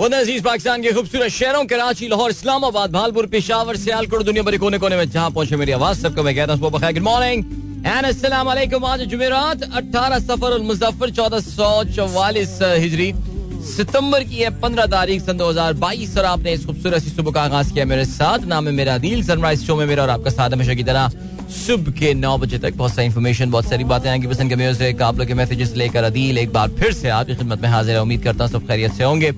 वो नजीज पाकिस्तान के खूबसूरत शहरों कराची, लाहौर, इस्लामाबाद, भालपुर, पेशावर, सियालकोट, दुनिया भर कोने कोने में जहाँ पहुँचे मेरी आवाज़, सबको मैं कहता हूँ गुड मॉर्निंग आज जुमेरात 18 सफ़र मुजफ्फर 1444 हिजरी, सितंबर की है पंद्रह तारीख, सन 2022 और आपने इस खूबसूरत सी सुबह का आगाज़ किया मेरे साथ। नाम है मेरा दिल सनराइज शो में मेरा और आपका साथ हमेशा की तरह। सुबह के नौ बजे तक बहुत सारी इन्फॉर्मेशन बहुत सारी बातें आएँगी। पसंद के म्यूज़िक आप लोग के मैसेजेस लेकर अदील एक बार फिर से आपकी खिदमत में हाजिर है। उम्मीद करता हूँ सब खैरियत से होंगे।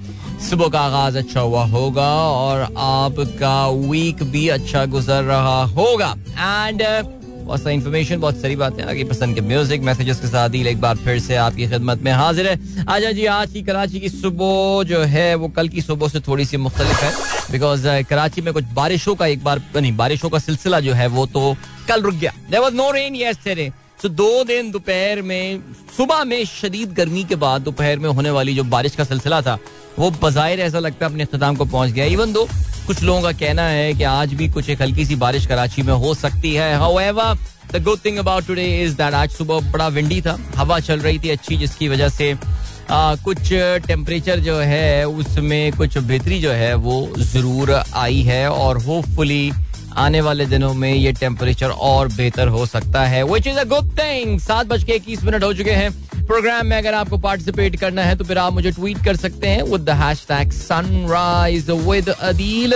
सुबह का आगाज़ अच्छा हुआ होगा और आपका वीक भी अच्छा गुजर रहा होगा। एंड बहुत सारी इन्फॉर्मेशन बहुत सारी बातें। आगे पसंद के म्यूज़िक मैसेजेस के साथ ही एक बार फिर से आपकी खिदमत में हाजिर है। आजा जी, आज की कराची की सुबह जो है, वो कल की सुबह से थोड़ी सी मुख्तलिफ़ है। बिकॉज़ कराची में कुछ बारिशों का एक बार, नहीं, बारिशों का सिलसिला जो है, वो तो कल रुक गया। There was no rain yesterday तो दो दिन दोपहर में सुबह में शदीद गर्मी के बाद दोपहर में होने वाली जो बारिश का सिलसिला था वो बाहिर ऐसा लगता है अपने अख्ताम को पहुँच गया। इवन दो कुछ लोगों का कहना है कि आज भी कुछ एक हल्की सी बारिश कराची में हो सकती है। The good thing about today is that आज सुबह बड़ा विंडी था। हवा चल रही थी अच्छी जिसकी वजह से आ, कुछ टेम्परेचर जो है उसमें कुछ बेहतरी जो है वो ज़रूर आई है और होपफुली आने वाले दिनों में ये टेम्परेचर और बेहतर हो सकता है which is a good thing सात बज के इक्कीस मिनट हो चुके हैं। प्रोग्राम में अगर आपको पार्टिसिपेट करना है तो फिर आप मुझे ट्वीट कर सकते हैं with the hashtag sunrise with Adeel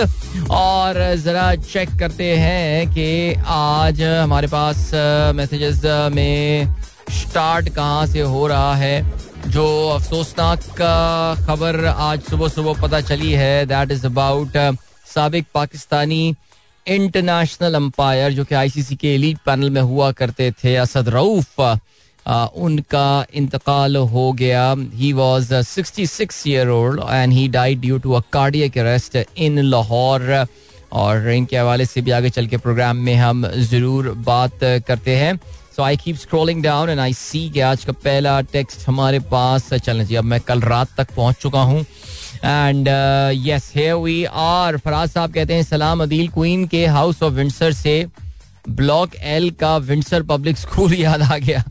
और जरा चेक करते हैं कि आज हमारे पास मैसेजेस में स्टार्ट कहाँ से हो रहा है। जो अफसोसनाक खबर आज सुबह सुबह पता चली है दैट इज़ अबाउट सबक पाकिस्तानी इंटरनेशनल अंपायर जो कि आईसीसी के एलीट पैनल में हुआ करते थे असद रऊफ उनका इंतकाल हो गया। He was sixty six year old and he died due to a cardiac arrest in Lahore और इनके हवाले से भी आगे चल के प्रोग्राम में हम ज़रूर बात करते हैं। So I keep scrolling down and I see के आज का पहला टेक्स्ट हमारे पास चलना चाहिए अब मैं कल रात तक पहुँच चुका हूँ। And yes hey we are Faraz sahab कहते हैं, सलाम अदील क्वीन के हाउस ऑफ़ विंडसर से ब्लॉक एल का विंडसर पब्लिक स्कूल याद आ गया.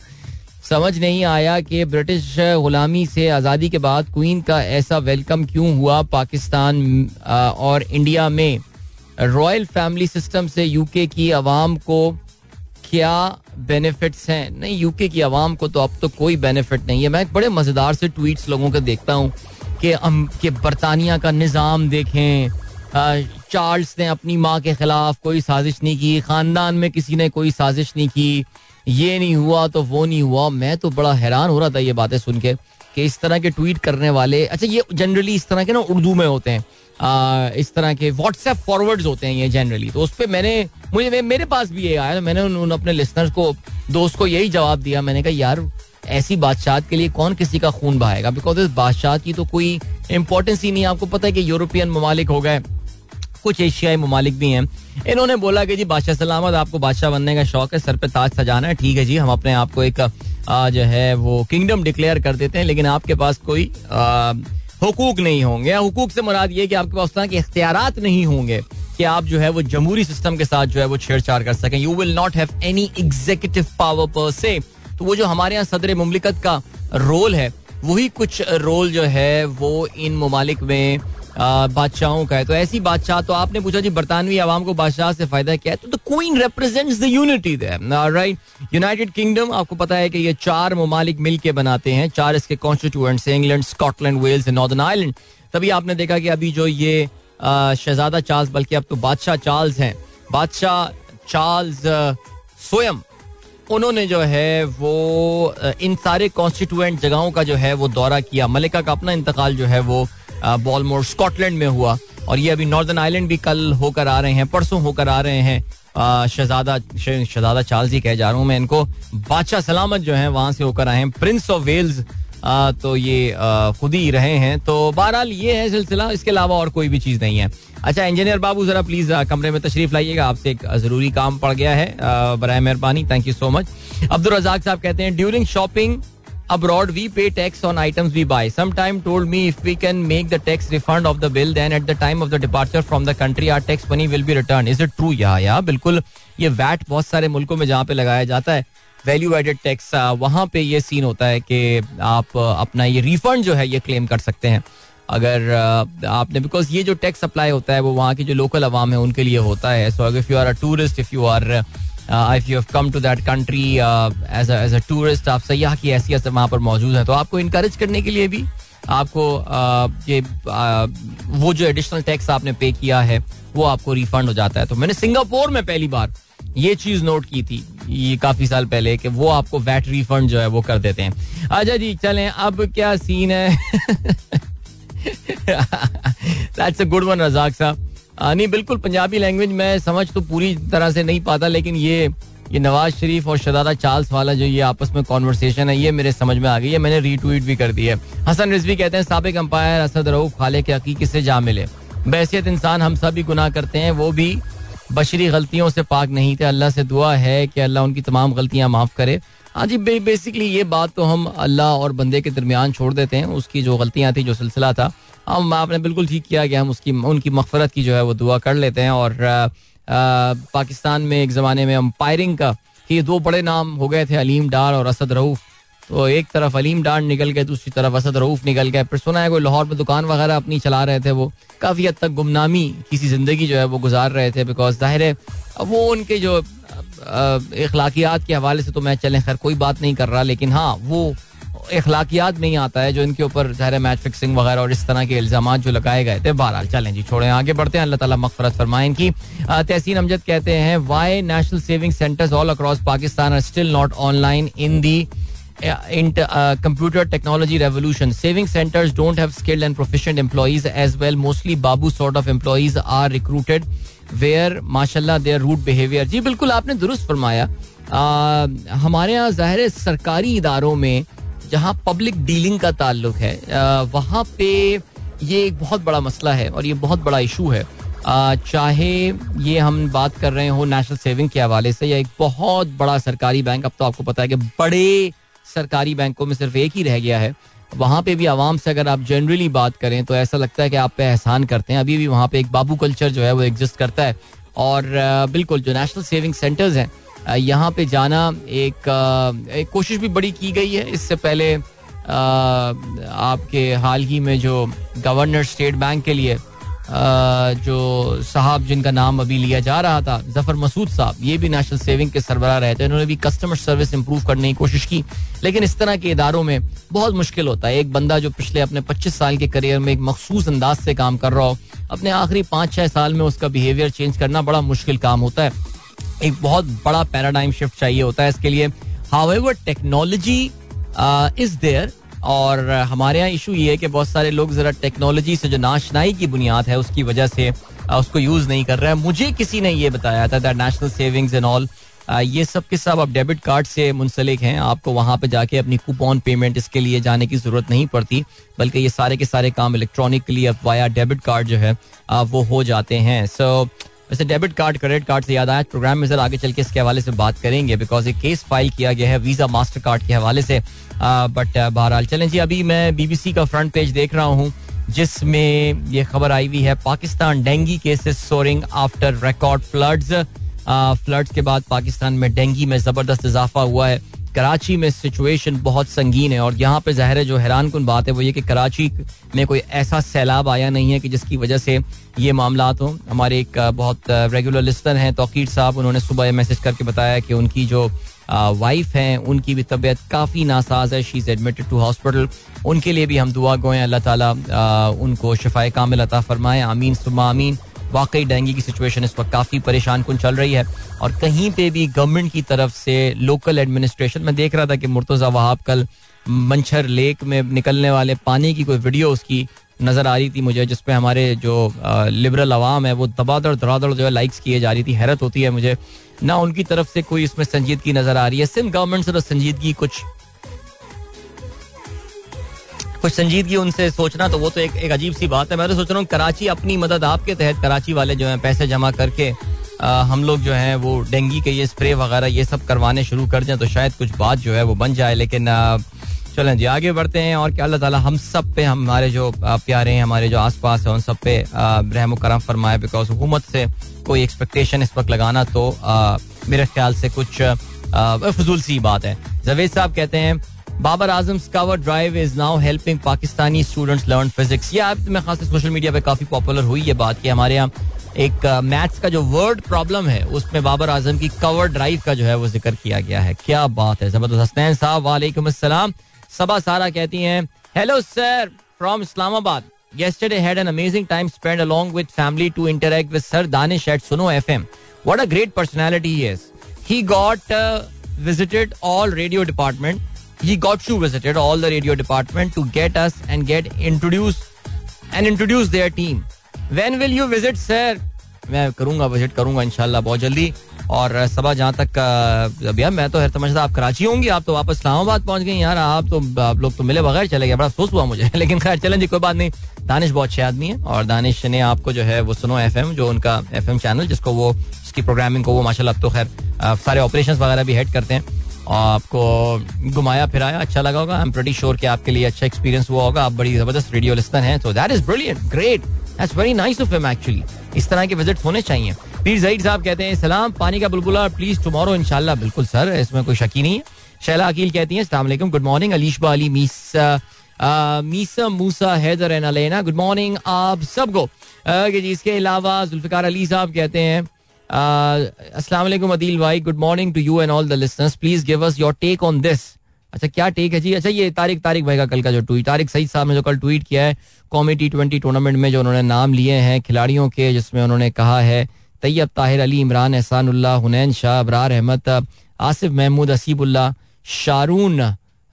समझ नहीं आया कि ब्रिटिश गुलामी से आज़ादी के बाद क्वीन का ऐसा वेलकम क्यों हुआ पाकिस्तान और इंडिया में? रॉयल फैमिली सिस्टम से यूके की आवाम को क्या बेनिफिट्स हैं? नहीं यूके की आवाम को तो अब तो कोई बेनिफिट नहीं है। मैं बड़े मज़ेदार से ट्वीट्स लोगों के देखता हूँ। कि हम कि बरतानिया का निज़ाम देखें। चार्ल्स ने अपनी माँ के खिलाफ कोई साजिश नहीं की खानदान में किसी ने कोई साजिश नहीं की। ये नहीं हुआ तो वो नहीं हुआ। मैं तो बड़ा हैरान हो रहा था ये बातें सुन के कि इस तरह के ट्वीट करने वाले अच्छा ये जनरली इस तरह के ना उर्दू में होते हैं। आ, इस तरह के व्हाट्सएप फॉरवर्ड्स होते हैं ये जनरली। तो उस पर मैंने मुझे मेरे पास भी ये आया मैंने उन, उन अपने लिसनर्स को दोस्त को यही जवाब दिया। मैंने कहा यार ऐसी बादशाह के लिए कौन किसी का खून बहाएगा? बिकॉज़ इस बादशाह की तो कोई इंपॉर्टेंस ही नहीं आपको पता है कि यूरोपियन ममालिक हो गए। कुछ एशियाई ममालिक भी हैं। इन्होंने बोला कि जी, बादशाह सलामत, आपको बादशाह बनने का शौक है, सर पे ताज सजाना है, ठीक है जी, हम अपने आप को एक जो है, वो किंगडम डिक्लेयर कर देते हैं, लेकिन आपके पास कोई हकूक नहीं होंगे। हकूक से मुराद ये कि आपके पास तरह के इख्तियार नहीं होंगे कि आप जो है, वो जमहूरी सिस्टम के साथ जो है, वो छेड़छाड़ कर सकें। You will not have any executive power per se तो वो जो हमारे यहाँ सदर ममलिकत का रोल है, वही कुछ रोल जो है वो इन ममालिक में बादशाहों का है। तो ऐसी बादशाह तो आपने पूछा जी, बरतानवी आवाम को बादशाह से फ़ायदा क्या है? तो the queen represents the unity right United Kingdom आपको पता है कि ये चार ममालिक मिल के बनाते हैं, चार इसके कॉन्स्टिट्यूएंट्स हैं England Scotland Wales Northern Ireland तभी आपने देखा कि अभी जो ये शहजादा चार्ल्स, बल्कि अब तो बादशाह चार्ल्स हैं। बादशाह चार्ल्स स्वयं उन्होंने जो है वो इन सारे कॉन्स्टिट्यूएंट जगहों का जो है वो दौरा किया। मलिका का अपना इंतकाल जो है वो बॉलमोर स्कॉटलैंड में हुआ। और ये अभी नॉर्दर्न आइलैंड भी कल होकर आ रहे हैं, परसों होकर आ रहे हैं। शहजादा शहजादा चार्ल्स ही कह जा रहा हूँ मैं इनको। बादशाह सलामत जो है वहाँ से होकर आए हैं। प्रिंस ऑफ़ वेल्स तो ये खुद ही रहे हैं। तो बहरहाल ये है सिलसिला, इसके अलावा और कोई भी चीज़ नहीं है। अच्छा इंजीनियर बाबू, जरा प्लीज़ कमरे में तशरीफ़ लाइएगा। आपसे एक ज़रूरी काम पड़ गया है। बर मेहरबानी। Thank you so much Abdul Razzaq sahab कहते हैं during shopping abroad we pay tax on items we buy some told me if we can make the tax refund of the bill then at the time of the departure from the country our tax money will be return is it true या बिल्कुल। ये VAT बहुत सारे मुल्कों में जहाँ पे लगाया जाता है। वैल्यू एडेड टैक्स वहाँ पे ये सीन होता है कि आप अपना ये रिफंड जो है ये क्लेम कर सकते हैं। अगर आपने बिकॉज़ ये जो टैक्स अप्लाई होता है, वो वहाँ की जो लोकल अवाम है, उनके लिए होता है। सो अगर you are a tourist if you are if you have come to that country as a tourist आप सयाह की हैसियत वहाँ पर मौजूद है। तो आपको इनक्रेज करने के लिए भी आपको ये वो जो एडिशनल टैक्स आपने पे किया है, वो आपको रिफंड हो जाता है। तो मैंने सिंगापुर में पहली बार ये चीज़ नोट की थी, ये काफ़ी साल पहले कि वो आपको वैट रिफंड जो है वो कर देते हैं। अच्छा जी, चलें, अब क्या सीन है? That's a good one Razzaq sahab. नहीं, बिल्कुल, पंजाबी लैंग्वेज में समझ तो पूरी तरह से नहीं पाता, लेकिन ये ये नवाज़ शरीफ और शदादा चार्ल्स वाला जो ये आपस में कॉन्वर्सेशन है, ये मेरे समझ में आ गई है, मैंने रीट्वीट भी कर दी है। हसन रिजवी कहते हैं, सबक अंपायर असद रऊफ, खाले के हकीकी से जा मिले। बैसियत इंसान हम सब भी गुनाह करते हैं, वो भी बशरी गलतियों से पाक नहीं थे। अल्लाह से दुआ है कि अल्लाह उनकी तमाम गलतियाँ माफ़ करे। हाँ जी बेसिकली ये बात तो हम अल्लाह और बंदे के दरमियान छोड़ देते हैं। उसकी जो गलतियाँ थी, जो सिलसिला था हम आपने बिल्कुल ठीक किया कि हम उसकी उनकी मफफरत की जो है वो दुआ कर लेते हैं। और पाकिस्तान में एक ज़माने में अंपायरिंग का ये दो बड़े नाम हो गए थे, अलीम डार और असद रऊफ़। तो एक तरफ़ अलीम डांड निकल गए, दूसरी तरफ़ असद रऊफ निकल गए। फिर सुना है कोई लाहौर में दुकान वगैरह अपनी चला रहे थे वो? काफ़ी हद तक गुमनामी किसी ज़िंदगी जो है वो गुजार रहे थे बिकॉज़ ज़ाहिर है वो उनके जो अखलाकियात के हवाले से तो मैं चलें, खैर कोई बात नहीं कर रहा, लेकिन हाँ वो अखलाकियात नहीं आता है जो इनके ऊपर ज़ाहिर मैच फिक्सिंग वगैरह और इस तरह के इल्ज़ाम जो लगाए गए थे। बहरहाल, चलें जी, छोड़ें, आगे बढ़ते हैं। अल्लाह ताला मगफरत फरमाए की तहसीन अमजद कहते हैं why national saving centres all across Pakistan are still not online in the computer technology revolution saving centres don't have skilled and proficient employees as well mostly babu sort of employees are recruited where माशाल्लाह their rude behaviour जी, बिल्कुल आपने दुरुस्त फरमाया। हमारे यहाँ ज़ाहिर सरकारी इदारों में जहाँ पब्लिक डीलिंग का ताल्लुक है वहाँ पे ये एक बहुत बड़ा मसला है और ये बहुत बड़ा इशू है। चाहे ये हम बात कर रहे हो नेशनल सेविंग के हवाले से या एक बहुत बड़ा सरकारी बैंक अब तो आपको पता है कि बड़े सरकारी बैंकों में सिर्फ़ एक ही रह गया है वहाँ पे भी आवाम से अगर आप जनरली बात करें तो ऐसा लगता है कि आप पे एहसान करते हैं। अभी भी वहाँ पे एक बाबू कल्चर जो है वो एग्जिस्ट करता है। और बिल्कुल जो नेशनल सेविंग सेंटर्स हैं यहाँ पे जाना एक, एक कोशिश भी बड़ी की गई है। इससे पहले आपके हाल ही में जो गवर्नर स्टेट बैंक के लिए जो साहब जिनका नाम अभी लिया जा रहा था, ज़फ़र मसूद साहब, ये भी नेशनल सेविंग के सरबरा रहे थे। इन्होंने भी कस्टमर सर्विस इंप्रूव करने की कोशिश की। लेकिन इस तरह के इदारों में बहुत मुश्किल होता है। एक बंदा जो पिछले अपने 25 साल के करियर में एक मखसूस अंदाज से काम कर रहा हो, अपने आखिरी पाँच छः साल में उसका बिहेवियर चेंज करना बड़ा मुश्किल काम होता है। एक बहुत बड़ा पैराडाइम शिफ्ट चाहिए होता है इसके लिए। However technology is there और हमारे यहाँ इशू ये है कि बहुत सारे लोग जरा टेक्नोलॉजी से जो नाशनाई की बुनियाद है उसकी वजह से उसको यूज़ नहीं कर रहा है। मुझे किसी ने ये बताया था that national savings and all ये सब के सब अब डेबिट कार्ड से मुंसलिक हैं। आपको वहाँ पे जाके अपनी कूपन पेमेंट इसके लिए जाने की ज़रूरत नहीं पड़ती बल्कि ये सारे के सारे काम इलेक्ट्रॉनिकली वाया डेबिट कार्ड जो है वो हो जाते हैं। सो so, वैसे डेबिट कार्ड क्रेडिट कार्ड से याद आया प्रोग्राम में सर आगे चल के इसके हवाले से बात करेंगे बिकॉज़ एक केस फ़ाइल किया गया है वीज़ा मास्टर कार्ड के हवाले से। बट बहरहाल, चलें जी, अभी मैं बीबीसी का फ्रंट पेज देख रहा हूँ, जिसमें ये खबर आई हुई है, Pakistan dengue cases soaring after record floods floods के बाद पाकिस्तान में डेंगी में ज़बरदस्त इजाफा हुआ है। कराची में सिचुएशन बहुत संगीन है और यहाँ पे ज़ाहिर है जो हैरान कन बात है वो ये कि कराची में कोई ऐसा सैलाब आया नहीं है कि जिसकी वजह से ये मामला हो। हमारे एक बहुत रेगुलर लिस्टर हैं तोकीर साहब, उन्होंने सुबह मैसेज करके बताया कि उनकी जो वाइफ हैं, उनकी भी तबीयत काफ़ी नासाज है। She is admitted to hospital उनके लिए भी हम दुआ गोएँ। अल्लाह ताला उनको शफाए कामिल अता फरमाए। आमीन सुबह आमीन। वाकई डेंगू की सिचुएशन इस वक्त काफ़ी परेशान कन चल रही है। और कहीं पे भी गवर्नमेंट की तरफ़ से लोकल एडमिनिस्ट्रेशन, में देख रहा था कि मुर्तज़ा वहाब कल मंछर लेक में निकलने वाले पानी की कोई वीडियो उसकी नज़र आ रही थी मुझे, जिसपे हमारे जो लिबरल आवाम है, वो दबादड़ धड़ाधड़ जो है लाइक्स किए जा रही थी, हैरत होती है मुझे। ना उनकी तरफ़ से कोई इसमें संजीदगी नज़र आ रही है। सिंध गवर्नमेंट से तो संजीदगी कुछ कुछ संजीदगी उनसे सोचना तो वो तो एक, एक अजीब सी बात है। मैं तो सोच रहा हूँ कराची अपनी मदद आपके तहत कराची वाले जो है पैसे जमा करके आ, हम लोग जो है वो डेंगी के ये स्प्रे वगैरह ये सब करवाने शुरू कर दें तो शायद कुछ बात जो है वो बन जाए। लेकिन चलें जी आगे बढ़ते हैं और क्या अल्लाह ताला हम सब पे हमारे जो प्यारे हैं हमारे जो आसपास है उन सब पे रहम करम फरमाए। बिकॉज़ हुकूमत से कोई एक्सपेक्टेशन इस वक्त लगाना तो आ, मेरे ख्याल से कुछ फजूल सी बात है। जवेद साहब कहते हैं Babar Azam cover drive is now helping Pakistani students learn physics ये आप में खास सोशल मीडिया पे काफ़ी पॉपुलर हुई ये बात कि हमारे यहाँ एक मैथ्स का जो वर्ड प्रॉब्लम है उसमें बाबर आज़म की कवर ड्राइव का जो है वो ज़िक्र किया गया है क्या बात है ज़बरदस्त हसनैन साहब वालेकुम अस्सलाम सबा सारा कहती हैं hello sir from Islamabad yesterday had an amazing time spent along with family to interact with Sir Danish at Suno FM. What a great personality he is. He got uh, visited all radio department. He got to visited all the radio department to get us and get introduced and introduce their team. When will you visit, sir? मैं करूँगा visit करूँगा इनशाला बहुत जल्दी और सबा जहाँ तक भैया मैं तो हर समझता आप कराची होंगी आप तो वापस इस्लामाबाद पहुँच गए यार आप तो आप लोग तो मिले बगैर चले गए बड़ा अफसोस हुआ मुझे लेकिन खैर चलें जी कोई बात नहीं दानिश बहुत अच्छे आदमी है और दानिश ने आपको जो है वो सुनो एफएम जो उनका एफएम चैनल जिसको वो उसकी प्रोग्रामिंग को वो माशा अब तो खैर सारे ऑपरेशन वगैरह भी हेड करते हैं आपको घुमाया फिराया अच्छा लगा होगा। आई एम प्रेटी श्योर कि आपके लिए अच्छा एक्सपीरियंस हुआ होगा। आप बड़ी ज़बरदस्त रेडियो लिस्टन हैं तो that is brilliant great that's very nice of him actually इस तरह के विज़िट होने चाहिए। पीर जईद साहब कहते हैं, सलाम, पानी का बुलबुला प्लीज़ टुमारो इंशाल्लाह. बिल्कुल सर, इसमें कोई शकी नहीं है। शैला अकील कहती हैं अस्सलाम good morning Alishba Ali, Meesa Meesa Musa Haider and Alena good morning आप सबको जी इसके अलावा जुल्फिकार अली साहब कहते हैं अस्सलाम अदील भाई good morning to you and all the listeners please give us your take on this अच्छा क्या टेक है जी? अच्छा ये तारिक तारिक भाई का कल का जो ट्वीट तारिक सईद साहब ने जो कल ट्वीट किया है, कौमी टी ट्वेंटी टूर्नामेंट में जो उन्होंने नाम लिए हैं, खिलाड़ियों के, जिसमें उन्होंने कहा है, तैयब ताहिर अली इमरान एहसानुल्ला हुनैन शाह, अबरार अहमद, आसिफ महमूद असीबुल्ला शारून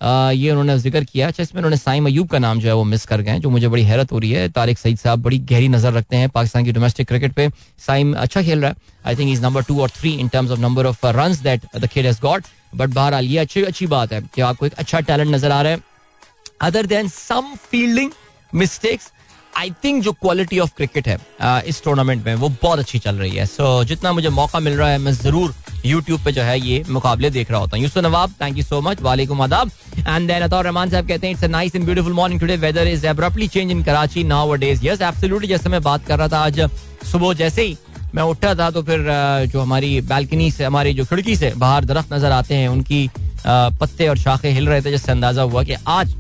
ये उन्होंने ज़िक्र किया अच्छा इसमें उन्होंने साइम अयूब का नाम जो है वो मिस कर गए जो मुझे बड़ी हैरत हो रही है। तारिक सईद साहब बड़ी गहरी नज़र रखते हैं पाकिस्तान की डोमेस्टिक क्रिकेट पे। साइम अच्छा खेल रहा है। I think is number two और three in terms of number of run that the खेल हैज़ गॉट बट बहरहाल, ये अच्छी अच्छी बात है कि आपको एक अच्छा टैलेंट नज़र आ रहा है। Other than some fielding mistakes I think जो क्वालिटी ऑफ़ क्रिकेट है इस टूर्नामेंट में वो बहुत अच्छी चल रही है। सो so, जितना मुझे मौका मिल रहा है मैं ज़रूर यूट्यूब पे जो है ये मुकाबले देख रहा होता हूँ। Nawab thank you so much वालेकुम आदाब एंड देन रहमान साहब कहते हैं it's a nice and beautiful morning today weather is abruptly change in Karachi nowadays yes absolutely जैसे मैं बात कर रहा था आज सुबह जैसे ही मैं उठा था तो फिर जो हमारी बालकनी से हमारी जो खिड़की से बाहर दरख्त नज़र आते हैं उनकी पत्ते और शाखें हिल रहे थे जिससे अंदाज़ा हुआ कि आज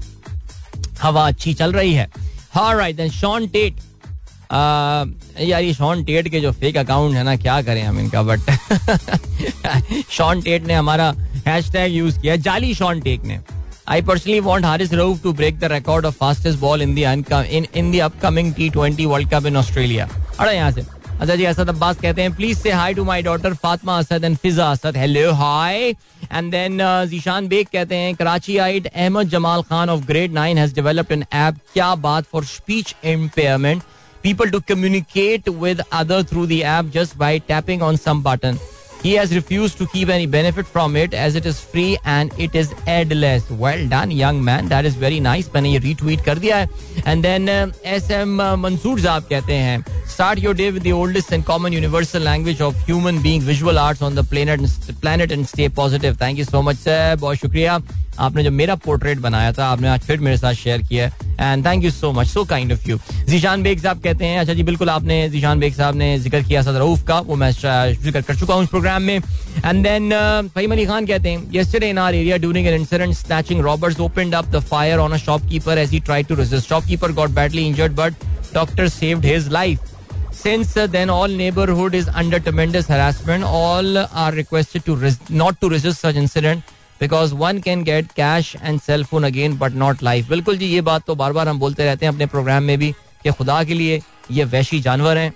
हवा अच्छी चल रही है। हाँ राइट देन शॉन टेट यार ये शॉन टेट के जो फेक अकाउंट है ना, क्या करें हम इनका बट शॉन टेट ने हमारा हैश टैग यूज़ किया जाली शॉन टेट ने। I personally want Haris Rauf to break the record of fastest ball in the in the upcoming T twenty World Cup in Australia अरे यहाँ से। अच्छा जी, असद अब्बास कहते हैं please say hi to my daughter Fatima Asad and Fiza Asad hello hi and then Zeeshan Baig कहते हैं Karachi eight Ahmed Jamal Khan of grade nine has developed an app क्या बात for speech impairment people to communicate with other through the app just by tapping on some button. He has refused to keep any benefit from it as it is free and it is adless. Well done, young man. That is very nice. मैंने ये retweet कर दिया है. And then uh, SM uh, Mansoor साहब कहते हैं Start your day with the oldest and common universal language of human being, visual arts on the planet, planet and stay positive. Thank you so much, sir. बहुत शुक्रिया आपने जब मेरा portrait बनाया था आपने आज फिर मेरे साथ शेयर किया है। And thank you so much so kind of you Zeeshan Baig sahab कहते हैं अच्छा जी बिल्कुल आपने जीशान बेग साहब ने ज़िक्र किया सद रऊफ का वो मैं ज़िक्र कर चुका हूँ उस प्रोग्राम में। And then uh, Faheem Ali Khan कहते हैं yesterday in our area during an incident snatching robbers opened up the fire on shopkeeper as he try to resist shopkeeper got badly injured but doctor saved his life Since uh, then, all neighborhood is under tremendous harassment. All are requested to not to resist such incident. Because one can get cash and cell phone again but not life बिल्कुल जी, ये बात तो बार बार हम बोलते रहते हैं अपने प्रोग्राम में भी कि खुदा के लिए ये वैशी जानवर हैं।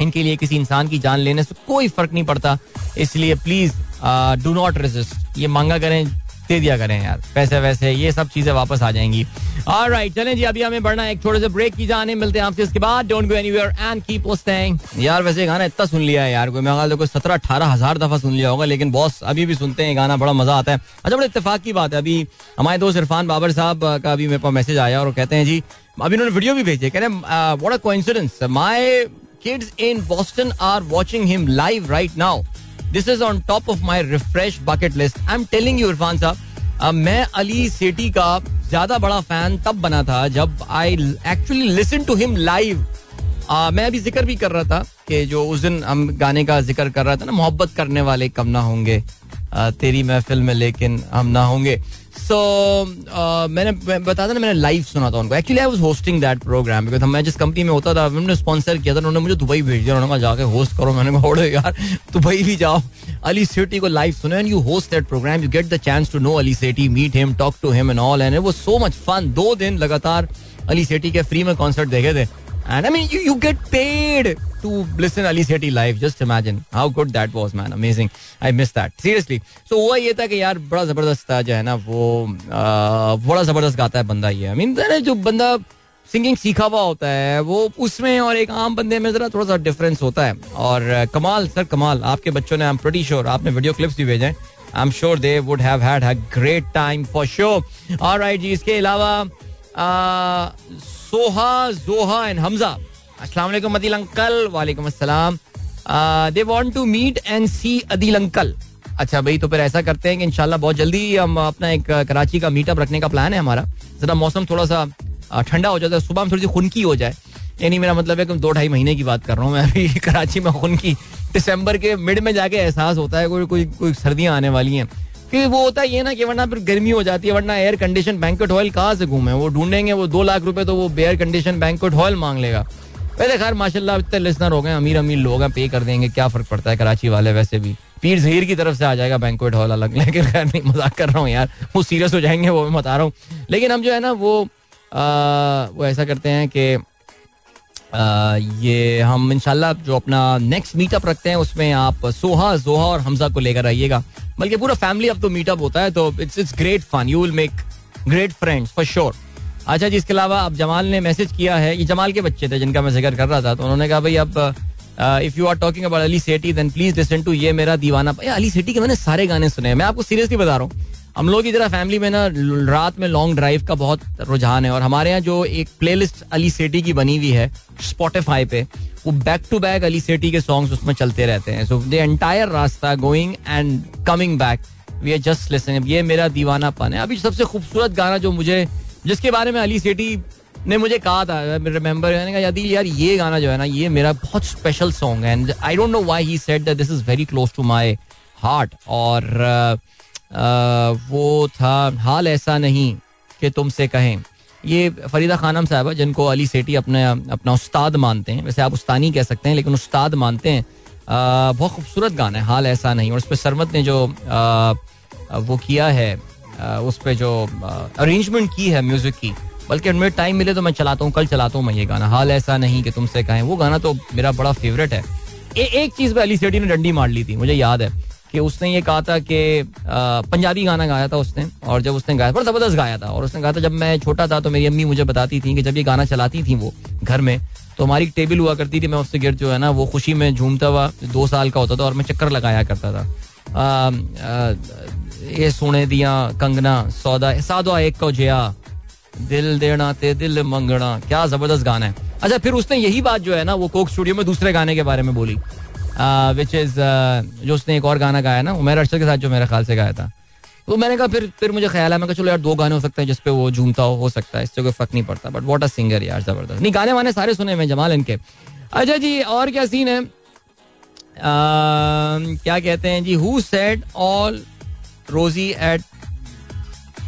इनके लिए किसी इंसान की जान लेने से कोई फ़र्क नहीं पड़ता। इसलिए प्लीज़ डू नॉट रेजिस्ट ये मांगा करें दे दिया करें यार। पैसे वैसे, ये सब चीज़ें वापस आ जाएँगी। और राइट चलें जी, अभी हमें बढ़ना एक छोटे से ब्रेक की जाने मिलते हैं आपसे इसके बाद। Don't go anywhere and keep listening यार, वैसे गाना इतना सुन लिया है यार, कोई मैं कोई सत्रह अठारह हज़ार दफ़ा सुन लिया होगा, लेकिन बॉस अभी भी सुनते हैं, गाना बड़ा मज़ा आता है। अच्छा बड़े इतफाक की बात है। अभी हमारे दोस्त इरफान बाबर साहब का अभी मेरे पास मैसेज आया और कहते हैं जी, अभी उन्होंने वीडियो भी भेजे, कह रहे हैं what a coincidence my kids in Boston are watching him live right now this is on top of my refresh bucket list I am telling you Irfan sahab मैं अली सेठी का ज़्यादा बड़ा फ़ैन तब बना था जब I actually listen to him live मैं अभी ज़िक्र भी कर रहा था कि जो उस दिन हम गाने का ज़िक्र कर रहा था ना, मोहब्बत करने वाले कम ना होंगे। तेरी महफिल में लेकिन हम ना होंगे। सो uh, मैंने बताया ना मैंने लाइव सुना था उनको। Actually I was hosting that programme because मैं जिस कंपनी में होता था उन्होंने स्पॉन्सर किया था उन्होंने मुझे दुबई भेज दिया उन्होंने कहा जाके होस्ट करो। मैंने कहा ओड़े यार दुबई भी जाओ। अली सेठी को लाइव सुनो and you host that programme you get the chance to know Ali Sethi meet him talk to him and all and वो सो मच फन दो दिन लगातार अली सेठी के फ्री में कॉन्सर्ट देखे थे। And I mean, you, you get paid to listen Ali Sethi live. Just imagine how good that was, man. Amazing. I missed that. Seriously. So हुआ ये था कि यार बड़ा ज़बरदस्त जो है ना वो बड़ा ज़बरदस्त गाता है बंदा ये आई मीन जो बंदा सिंगिंग सीखा हुआ होता है वो उसमें और एक आम बंदे में जरा थोड़ा सा डिफरेंस होता है और कमाल सर कमाल आपके बच्चों ने आई एम प्रीटी श्योर आपने वीडियो क्लिप्स भी भेजे I am sure they would have had a great time for sure alright जी इसके अलावा सोहा, जोहा एंड हमजा। अस्सलाम वालेकुम, अदिल अंकल। वालेकुम अस्सलाम। They want to meet and see Adil uncle. अच्छा भाई तो फिर ऐसा करते हैं कि इंशाल्लाह बहुत जल्दी हम अपना एक कराची का मीटअप रखने का प्लान है हमारा। जरा मौसम थोड़ा सा ठंडा हो जाता है सुबह में थोड़ी सी खुनकी हो जाए। यानी मेरा मतलब है कि दो ढाई महीने की बात कर रहा हूँ मैं अभी कराची में खुनकी। दिसंबर के मिड में जाके एहसास होता है, कोई कोई कोई सर्दियाँ आने वाली हैं। कि वो होता है ये ना कि वरना फिर गर्मी हो जाती है वरना एयर कंडीशन बैंकट हॉल कहाँ से घूमे? वो ढूंढेंगे वो दो लाख रुपए तो वो एयर कंडीशन बैंकट हॉल मांग लेगा। वैसे खैर माशाल्लाह इतने लिसनर हो गए अमीर अमीर लोग हैं पे कर देंगे क्या फ़र्क पड़ता है कराची वाले वैसे भी? पीर जहीर की तरफ़ से आ जाएगा बैंकवेट हॉल अलग लेकिन खैर नहीं मज़ाक कर रहा हूँ यार वो सीरियस हो जाएँगे वो मैं बता रहा हूँ। लेकिन हम जो है ना वो आ, वो ऐसा करते हैं कि ये हम इनशाला जो अपना नेक्स्ट मीटअप रखते हैं उसमें आप सोहा जोहा और हमजा को लेकर आइएगा। बल्कि पूरा फैमिली अब तो मीटअप होता है तो it's it's great fun you will make great friends for sure अच्छा जी, इसके अलावा अब जमाल ने मैसेज किया है, ये जमाल के बच्चे थे जिनका मैं ज़िक्र कर रहा था तो उन्होंने कहा, भाई अब if you are talking about Ali Sethi then please listen to ये मेरा दीवाना. अली सेठी के मैंने सारे गाने सुने हैं। मैं आपको सीरियसली बता रहा हूँ हम लोग की तरह फैमिली में ना रात में लॉन्ग ड्राइव का बहुत रुझान है और हमारे यहाँ जो एक प्लेलिस्ट अली सेठी की बनी हुई है स्पॉटिफाई पे वो back to back Ali Sethi के सॉन्ग्स उसमें चलते रहते हैं। सो द एंटायर रास्ता going and coming back we are just listening ये मेरा दीवाना पन है। अभी सबसे खूबसूरत गाना जो मुझे जिसके बारे में अली सेठी ने मुझे कहा था रिमेंबर मैंने कहा यादी यार ये गाना जो है ना ये मेरा बहुत स्पेशल सॉन्ग है and I don't know why he said that this is very close to my heart और uh, वो था हाल ऐसा नहीं कि तुमसे कहें। ये फरीदा खानम साहब जिनको अली सेठी अपने अपना उस्ताद मानते हैं। वैसे आप उस्तानी कह सकते हैं लेकिन उस्ताद मानते हैं। बहुत खूबसूरत गाना है हाल ऐसा नहीं। और उस पर सरमत ने जो वो किया है उस पर जो अरेंजमेंट की है म्यूज़िक की। बल्कि उनमें टाइम मिले तो मैं चलाता हूँ कल चलाता हूँ मैं ये गाना। हाल ऐसा नहीं कि तुमसे कहें। वो गाना तो मेरा बड़ा फेवरेट है। ए, एक चीज़ पे अली सेठी ने डंडी मार ली थी मुझे याद है। कि उसने ये कहा था कि पंजाबी गाना गाया था उसने और जब उसने गाया, बड़ा ज़बरदस्त गाया था और उसने कहा था, जब मैं छोटा था तो मेरी अम्मी मुझे बताती थी कि जब ये गाना चलाती थी वो घर में तो हमारी टेबल हुआ करती थी, मैं उससे गिर जो है ना, वो खुशी में झूमता हुआ दो साल का होता था और मैं चक्कर लगाया करता था। ये सोने दिया कंगना, सौदा सादो एक को जया, दिल देना ते दिल मंगना, क्या ज़बरदस्त गाना है। अच्छा फिर उसने यही बात जो है ना, वो कोक स्टूडियो में दूसरे गाने के बारे में बोली। विच इज़ जो उसने एक और गाना गाया ना, उमेर अरशद के साथ जो मेरे ख्याल से गाया था तो मैंने कहा, फिर फिर मुझे ख्याल है मैं चलो यार, दो गाने हो सकते हैं जिसपे वो झूमता हो हो सकता है, इससे कोई फ़र्क नहीं पड़ता बट वॉट अ सिंगर यार, ज़बरदस्त. नहीं, गाने वाने सारे सुने मैं जमाल इनके। अच्छा जी, और क्या सीन है? क्या कहते हैं जी who said all rosy at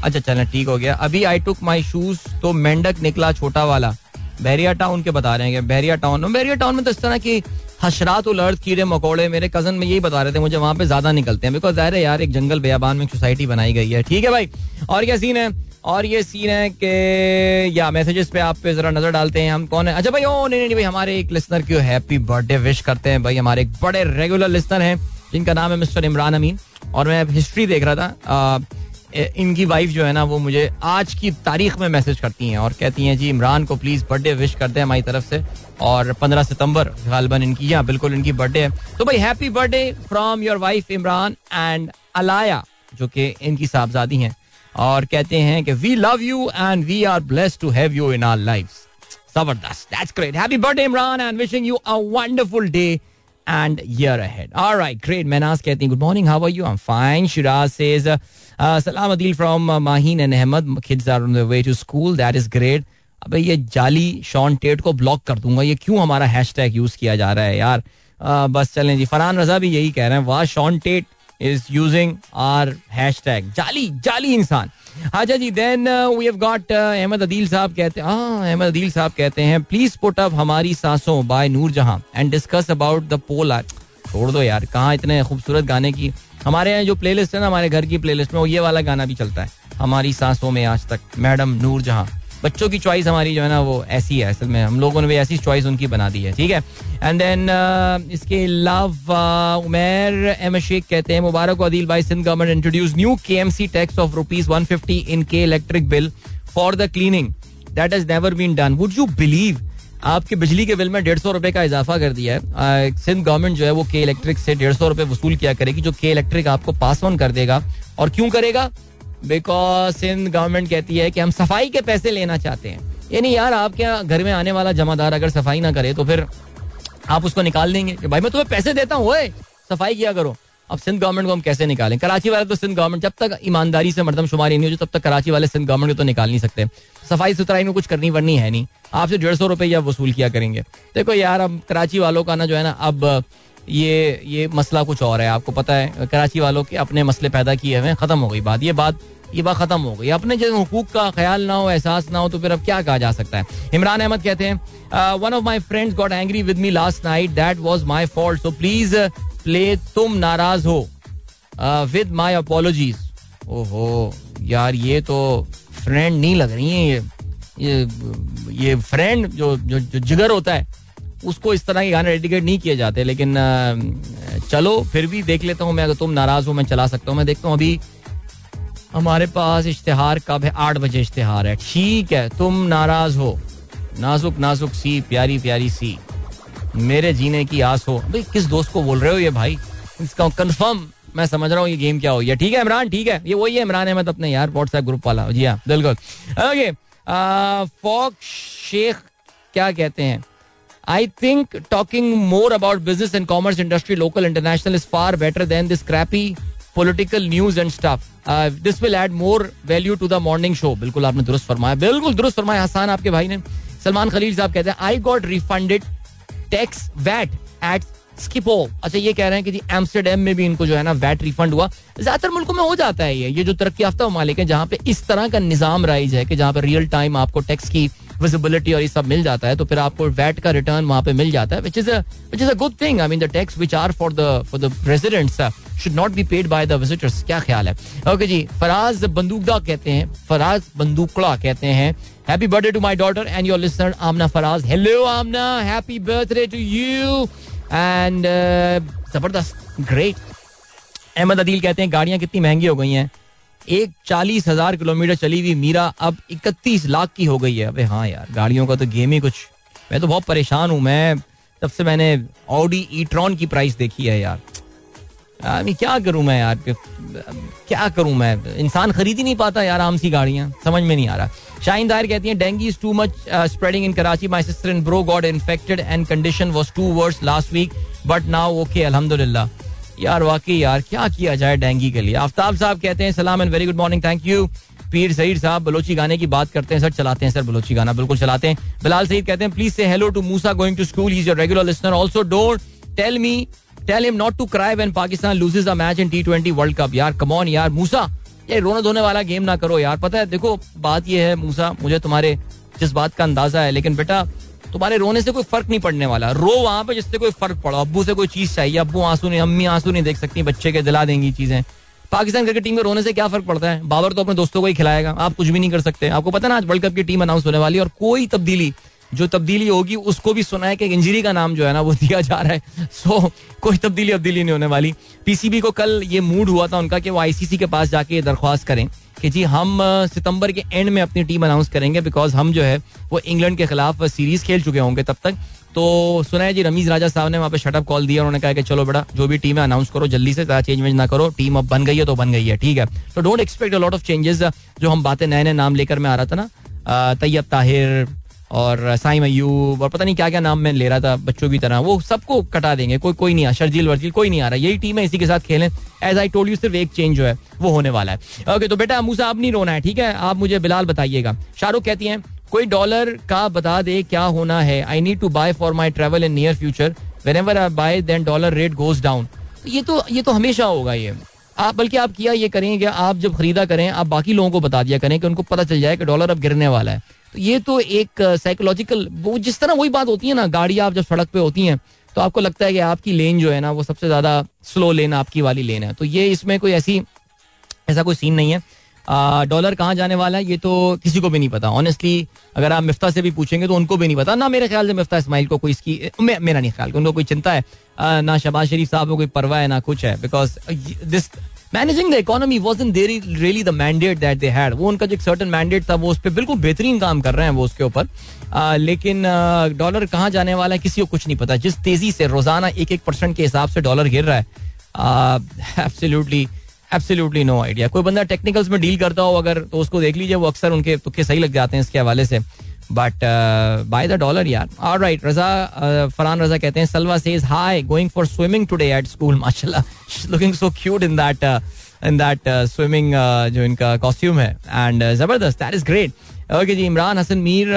अच्छा चलना ठीक हो गया। अभी आई टुक माई शूज़ तो मेंढक निकला छोटा वाला। बैरिया टाउन के बता रहे हैं बैरिया टाउन बैरिया टाउन में तो इस तरह की हशरात उलर्द कीड़े मकोड़े, मेरे कज़न में यही बता रहे थे मुझे, वहाँ पे ज़्यादा निकलते हैं। बिकॉज़ ज़ाहिर है यार, एक जंगल बेयाबान में सोसाइटी बनाई गई है। ठीक है भाई? और क्या सीन है? और ये सीन है कि, या मैसेजेस पे आप पे जरा नज़र डालते हैं, हम कौन है? अच्छा भाई, ओ, नहीं नहीं भाई, हमारे एक लिसनर की हैप्पी बर्थडे विश करते हैं भाई। हमारे एक बड़े रेगुलर लिसनर हैं, जिनका नाम है मिस्टर इमरान अमीन। और मैं हिस्ट्री देख रहा था इनकी वाइफ जो है ना, वो मुझे आज की तारीख में मैसेज करती हैं और कहती हैं, जी, इमरान को प्लीज़ बर्थडे विश कर दें हमारी तरफ़ से और पंद्रह सितंबर गालबन इनकी, या बिल्कुल इनकी बर्थडे है। तो भाई happy birthday from your wife Imran and Alaya, जो कि इनकी साहबजादी हैं। और कहते हैं कि we love you and we are blessed to have you in our life ज़बरदस्त। That's great happy birthday Imran and wishing you a wonderful day and year ahead alright great Mainaz कहती हैं good morning how are you I am fine Shiraz says सलाम Adeel from Maheen and Ahmed kids are on the way to school that is great अबे ये जाली Shaun TET को block कर दूँगा। ये क्यों हमारा हैशटैग यूज़ किया जा रहा है यार? आ, बस चलें जी। फरहान रजा भी यही कह रहे हैं वाह Shaun Tait is using our hash जाली जाली इंसान। अच्छा जी then we have got Ahmed Adeel sahab कहते हैं हाँ अहमद अदील साहब कहते हैं प्लीज़ पुट अप हमारी सांसों by Noor Jahan and discuss about the poll छोड़ दो यार। कहाँ इतने खूबसूरत गाने की हमारे यहाँ जो प्लेलिस्ट है ना हमारे घर की प्लेलिस्ट में वो ये वाला गाना भी चलता है। हमारी सांसों में आज तक मैडम नूर जहाँ बच्चों की चॉइस हमारी जो है ना वो ऐसी है। असल में हम लोगों ने भी ऐसी चॉइस उनकी बना दी है ठीक है? एंड देन uh, इसके अलावा उमेर एम शेख कहते हैं मुबारक अदील भाई Sindh government introduce new K M C tax of rupees one fifty in K electric bill for the cleaning that has never been done would you believe आपके बिजली के bill में डेढ़ सौ रुपए का इजाफा कर दिया है। सिंध गवर्नमेंट जो है वो के इलेक्ट्रिक से डेढ़ सौ रुपए वसूल किया करेगी, जो के इलेक्ट्रिक आपको पास ऑन कर देगा। और क्यों करेगा? बिकॉज़ सिंध गवर्नमेंट कहती है कि हम सफ़ाई के पैसे लेना चाहते हैं। यानी यार, आपके यहाँ घर में आने वाला जमादार अगर सफ़ाई ना करे तो फिर आप उसको निकाल देंगे भाई, मैं तुम्हें पैसे देता हूँ सफ़ाई किया करो। अब सिंध गवर्नमेंट को हम कैसे निकालें? कराची वाले तो सिंध गवर्नमेंट जब तक ईमानदारी से मरदम शुमारी नहीं हो तब तक कराची वाले सिंध गवर्नमेंट को तो निकाल नहीं सकते। सफ़ाई सुथराई में कुछ करनी वरनी है नहीं। आपसे डेढ़ सौ रुपये वसूल किया करेंगे। देखो यार, अब कराची वालों का ना जो है ना, अब ये ये मसला कुछ और है। आपको पता है, कराची वालों के अपने मसले पैदा किए हुए खत्म हो गई बात। ये बात ये बात खत्म हो गई। अपने जैसे हकूक का ख्याल ना हो, एहसास ना हो तो फिर अब क्या कहा जा सकता है? इमरान अहमद कहते हैं one of my friends got angry with me last night that was my fault so please play तुम नाराज़ हो। विद माई अपोलोजीज ओहो, यार, ये तो फ्रेंड नहीं लग रही है ये। ये ये फ्रेंड जो जो जो जिगर होता है, उसको इस तरह के गाने डेडिकेट नहीं किए जाते, लेकिन चलो, फिर भी देख लेता हूँ मैं, अगर तुम नाराज़ हो, मैं चला सकता हूँ। मैं देखता हूँ अभी, हमारे पास इश्तेहार कब है? आठ बजे इश्तेहार है। ठीक है, तुम नाराज़ हो। नाजुक नाजुक सी, प्यारी प्यारी सी। मेरे जीने की आस हो। भाई, किस दोस्त को बोल रहे हो ये भाई? इसका कंफर्म मैं समझ रहा हूँ ये गेम क्या हो। गया ठीक है इमरान? ठीक है। ये वही है इमरान अहमद अपने यार व्हाट्सएप ग्रुप वाला। जी हाँ बिल्कुल। ओके फॉक शेख क्या कहते हैं? I think talking more about business and commerce industry local international is far better than this crappy political news and stuff this will add more value to the morning show बिल्कुल आपने दुरुस्त फरमाया। बिल्कुल दुरुस्त फरमाया। हसान आपके भाई ने। सलमान खलील साहब कहते हैं I got refunded tax VAT at Schiphol अच्छा ये कह रहे हैं कि जी एम्स्टरडेम में भी इनको जो है ना वैट रिफंड हुआ। ज़्यादातर मुल्कों में हो जाता है ये। ये जो तरक्की याफ्ता ममालिक है, जहाँ पे इस तरह का निज़ाम राइज है कि जहाँ पे रियल टाइम आपको टैक्स की विजिबिलिटी और ये सब मिल जाता है तो फिर आपको वैट का रिटर्न वहाँ पे मिल जाता है which is which is a good thing I mean the tax which are for the for the residents should not be paid by the visitors क्या ख्याल है? ओके okay जी फराज बंदूकदा कहते हैं फराज बंदूकड़ा कहते हैं happy birthday to my daughter and your listener Amna Faraz hello Amna happy birthday to you and ज़बरदस्त great Ahmed Adeel कहते हैं, गाड़ियाँ कितनी महँगी हो गई हैं? एक चालीस हज़ार किलोमीटर चली हुई मीरा, अब इकतीस लाख की हो गई है। अबे हाँ यार, गाड़ियों का तो गेम ही कुछ। मैं तो बहुत परेशान हूँ। मैं तब से मैंने ऑडी ईट्रॉन की प्राइस देखी है यार। मैं क्या करूँ मैं यार? क्या करूँ मैं? इंसान खरीद ही नहीं पाता यार आम सी गाड़ियाँ। समझ में नहीं आ रहा। शाइन दायर कहती है dengue is too much spreading in Karachi my sister in bro got infected and condition was too worse last week but now okay अल्हम्दुलिल्लाह. यार, वाकई यार, क्या किया जाए डेंगी के लिए? आफ्ताब साहब कहते हैं, सलाम and very good morning thank you Pir Saeed साहब, बलोची गाने की बात करते हैं, सर चलाते हैं, सर बलोची गाना बिल्कुल चलाते हैं। बिलाल सईद कहते हैं please say hello to Musa going to school is your regular listener also don't tell me tell him not to cry when Pakistan loses a match in T world cup यार come on यार मूसा ये रोने धोने वाला game ना करो यार। पता है, देखो, बात ये है मूसा मुझे तुम्हारे जिस बात का अंदाज़ा है, लेकिन बेटा तुम्हारे रोने से कोई फ़र्क नहीं पड़ने वाला। रो वहाँ पे जिससे कोई फ़र्क पड़ा। अब्बू से कोई चीज़ चाहिए। अब्बू आँसू नहीं अम्मी आँसू नहीं देख सकती बच्चे के दिला देंगी चीज़ें। पाकिस्तान क्रिकेट टीम में रोने से क्या फ़र्क पड़ता है? बाबर तो अपने दोस्तों को ही खिलाएगा। आप कुछ भी नहीं कर सकते। आपको पता ना आज वर्ल्ड कप की टीम अनाउंस होने वाली है और कोई तब्दीली जो तब्दीली होगी उसको भी सुना है कि इंजरी का नाम जो है ना वो दिया जा रहा है। सो so, कोई तब्दीली अब्दीली नहीं होने वाली। पीसीबी को कल ये मूड हुआ था उनका कि वो आईसीसी के पास जाके दरख्वास्त करें। कि जी, हम सितंबर के एंड में अपनी टीम अनाउंस करेंगे बिकॉज़ हम जो है, वो इंग्लैंड के खिलाफ सीरीज़ खेल चुके होंगे तब तक। तो सुना है जी, रमीज राजा साहब ने वहाँ पे शटअप कॉल दिया उन्होंने कहा कि चलो बड़ा जो भी टीम है अनाउंस करो, जल्दी से ज़्यादा चेंज वेंज ना करो टीम अब बन गई है तो बन गई है, ठीक है। तो don't expect a lot of changes जो हम बातें नए नए नाम लेकर मैं आ रहा था ना तैयब ताहिर और साई मयूब और पता नहीं क्या क्या नाम मैं ले रहा था बच्चों की तरह। वो सबको कटा देंगे कोई कोई नहीं आ शर्जील वर्जील कोई नहीं आ रहा। यही टीम है इसी के साथ खेलें। एज आई टोल्ड यू सिर्फ़ एक चेंज जो है वो होने वाला है। ओके okay, तो बेटा मूसा आप नहीं रोना है ठीक है? आप मुझे बिलाल बताइएगा। शाहरुख कहती हैं कोई डॉलर का बता दे क्या होना है? I need to buy for my travel in near future whenever I buy then dollar rate goes down ये तो ये तो हमेशा होगा ये। आप बल्कि आप किया ये करें कि आप जब खरीदा करें आप बाकी लोगों को बता दिया करें कि उनको पता चल जाए कि डॉलर अब गिरने वाला है। ये तो एक साइकोलॉजिकल वो जिस तरह वही बात होती है ना, गाड़ी आप जब सड़क पे होती हैं तो आपको लगता है कि आपकी लेन जो है ना, वो सबसे ज़्यादा स्लो लेन आपकी वाली लेन है। तो ये इसमें कोई ऐसी, ऐसा कोई सीन नहीं है। डॉलर कहाँ जाने वाला है, ये तो किसी को भी नहीं पता। ऑनेस्टली अगर आप मिफ्ता से भी पूछेंगे तो उनको भी नहीं पता। ना मेरे ख्याल से मिफ्ता इसमाइल को कोई इसकी मेरा नहीं ख्याल, उनको कोई चिंता है। ना शबाज शरीफ साहब को कोई परवाह है, ना कुछ है because this managing the economy was in their really the mandate that they had वो उनका जो एक सर्टन मैंडेट था, वो उस पर बिल्कुल बेहतरीन काम कर रहे हैं वो उसके ऊपर। लेकिन डॉलर कहाँ जाने वाला है, किसी को कुछ नहीं पता। जिस तेज़ी से रोज़ाना एक एक परसेंट के हिसाब से डॉलर गिर रहा है एब्सोल्युटली एब्सोल्युटली नो आइडिया कोई बंदा टेक्निकल्स में डील करता हो अगर तो उसको देख लीजिए, वो अक्सर उनके तुक्के सही लग जाते हैं इसके हवाले से। बट बाय द डॉलर यार और राइट रजा फरहान रजा कहते हैं Salwa says hi going for swimming today at school माशाल्लाह looking so cute in that in that swimming जो इनका कॉस्ट्यूम है एंड ज़बरदस्त दैट इज़ ग्रेट ओके जी इमरान हसन मीर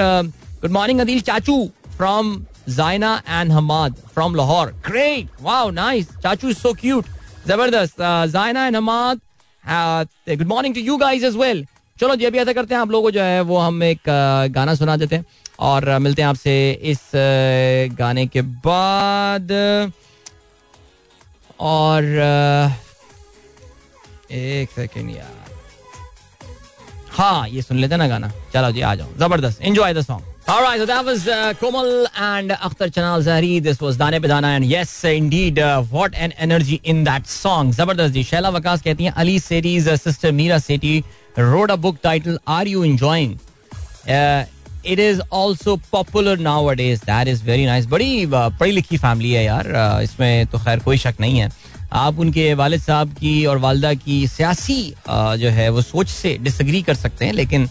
गुड मॉर्निंग अदील चाचू from Zaina and Hamad from Lahore great wow nice चाचू is so cute ज़बरदस्त Zaina and Hamad good morning to you guys as well चलो जी अभी ऐसा करते हैं, आप लोगों को जो है वो हम एक गाना सुना देते हैं और मिलते हैं आपसे इस गाने के बाद। और एक सेकेंड यार। हाँ ये सुन लेते ना गाना। चलो जी, आ जाओ। ज़बरदस्त। Enjoy the song All right, so that was uh, Komal and Akhtar Chanal Zahri. This was Dane Bedana, and yes, indeed, uh, what an energy in that song. Zabardast ji. Shaila Wakas कहती हैं Ali Sethi's uh, sister Meera Sethi wrote a book titled Are You Enjoying? Uh, it is also popular nowadays. That is very nice. बड़ी uh, पढ़ी लिखी family है यार uh, इसमें तो खैर कोई शक नहीं है आप उनके वालिद साहब की और वालदा की सियासी uh, जो है वो सोच से डिसग्री कर सकते हैं लेकिन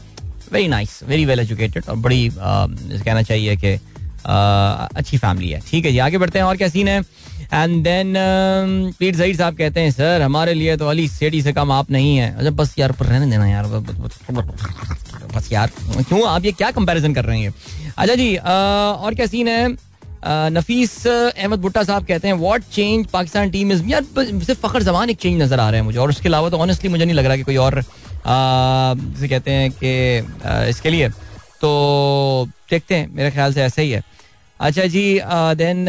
very nice very well educated और बड़ी कहना चाहिए कि अच्छी फैमिली है। ठीक है जी, आगे बढ़ते हैं, और क्या सीन है? एंड देन पीर जहीर साहब कहते हैं सर हमारे लिए तो अली सेडी से कम आप नहीं है। अच्छा बस यार, पर रहने देना यार बस यार, क्यों आप ये क्या कंपैरिजन कर रहे हैं अच्छा जी और क्या सीन है? नफीस अहमद भुट्टा साहब कहते हैं what change Pakistan team is यार सिर्फ़ फखर जमान एक चेंज नज़र आ रहा है मुझे, और उसके अलावा तो ऑनेस्टली मुझे नहीं लग रहा कि कोई और जिसे कहते हैं कि इसके लिए। तो देखते हैं, मेरे ख्याल से ऐसा ही है। अच्छा जी देन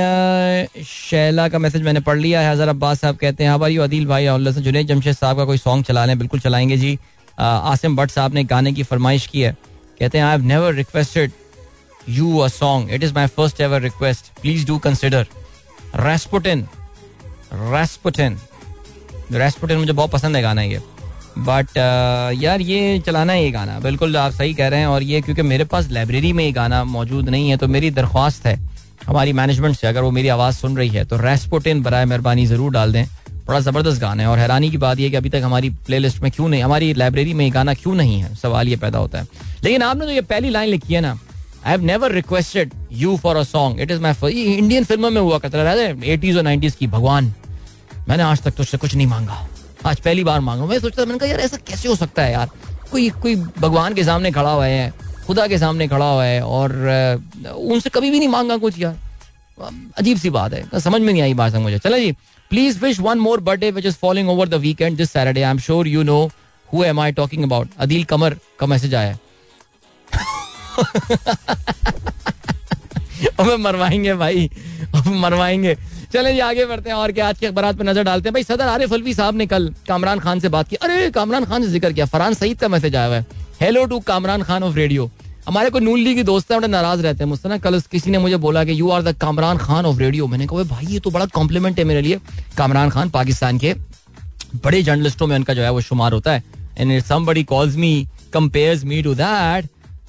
शैला का मैसेज मैंने पढ़ लिया है। हज़र अब्बास साहब कहते हैं हमारी अदील भाई जुनेद जमशेद साहब का कोई सॉन्ग चला लें, बिल्कुल चलाएँगे जी। आसिम भट्ट साहब ने गाने की फरमाइश की है। कहते हैं I have never requested you a song it is my first ever request please do consider Rasputin Rasputin Rasputin मुझे बहुत पसंद है गाना ये। बट uh, यार ये चलाना है ये गाना। बिल्कुल आप सही कह रहे हैं और ये क्योंकि मेरे पास लाइब्रेरी में ये गाना मौजूद नहीं है तो मेरी दरख्वास्त है हमारी मैनेजमेंट से अगर वो मेरी आवाज़ सुन रही है तो रेस्पोटिन बरए मेहरबानी ज़रूर डाल दें। बड़ा ज़बरदस्त गाना है और हैरानी की बात यह कि अभी तक हमारी प्ले में क्यों नहीं हमारी लाइब्रेरी में ये गाना क्यों नहीं है? सवाल ये पैदा होता है। लेकिन आपने तो ये पहली लाइन लिखी है ना। I have never requested you for a song it is my Indian फ़िल्मों में हुआ करता रहता एटीज और नाइनटीज की भगवान। मैंने आज तक तुझसे कुछ नहीं मांगा। आज पहली बार मांग रहा हूँ। मैं सोचता मैंने कहा, यार, ऐसा कैसे हो सकता है यार? कोई कोई भगवान के सामने खड़ा हुआ है, खुदा के सामने खड़ा हुआ है और उनसे कभी भी नहीं मांगा कुछ यार। अजीब सी बात है। समझ में नहीं आई बात मुझे चलो जी please wish one more birthday which is following over the weekend this Saturday I am sure you know who am I talking about Adeel Qamar का मैसेज आया हमें मरवाएँगे भाई। मरवाएँगे। चले जी, आगे बढ़ते हैं और क्या आज के अखबार पर नज़र डालते हैं। भाई सदर आरिफ अलवी साहब ने कल कामरान खान से बात की। अरे, कामरान खान से ज़िक्र किया। फरहान सईद का मैसेज आया हुआ है। Hello to Kamran Khan of radio हमारे को नून लीग की दोस्त है, बड़े नाराज़ रहते हैं मुझसे ना। कल किसी ने मुझे बोला कि you are the Kamran Khan of radio मैंने कहा भाई, ये तो बड़ा कॉम्प्लीमेंट है मेरे लिए। कामरान खान पाकिस्तान के बड़े जर्नलिस्टों में उनका जो है वो शुमार होता है। And somebody calls me compares me to that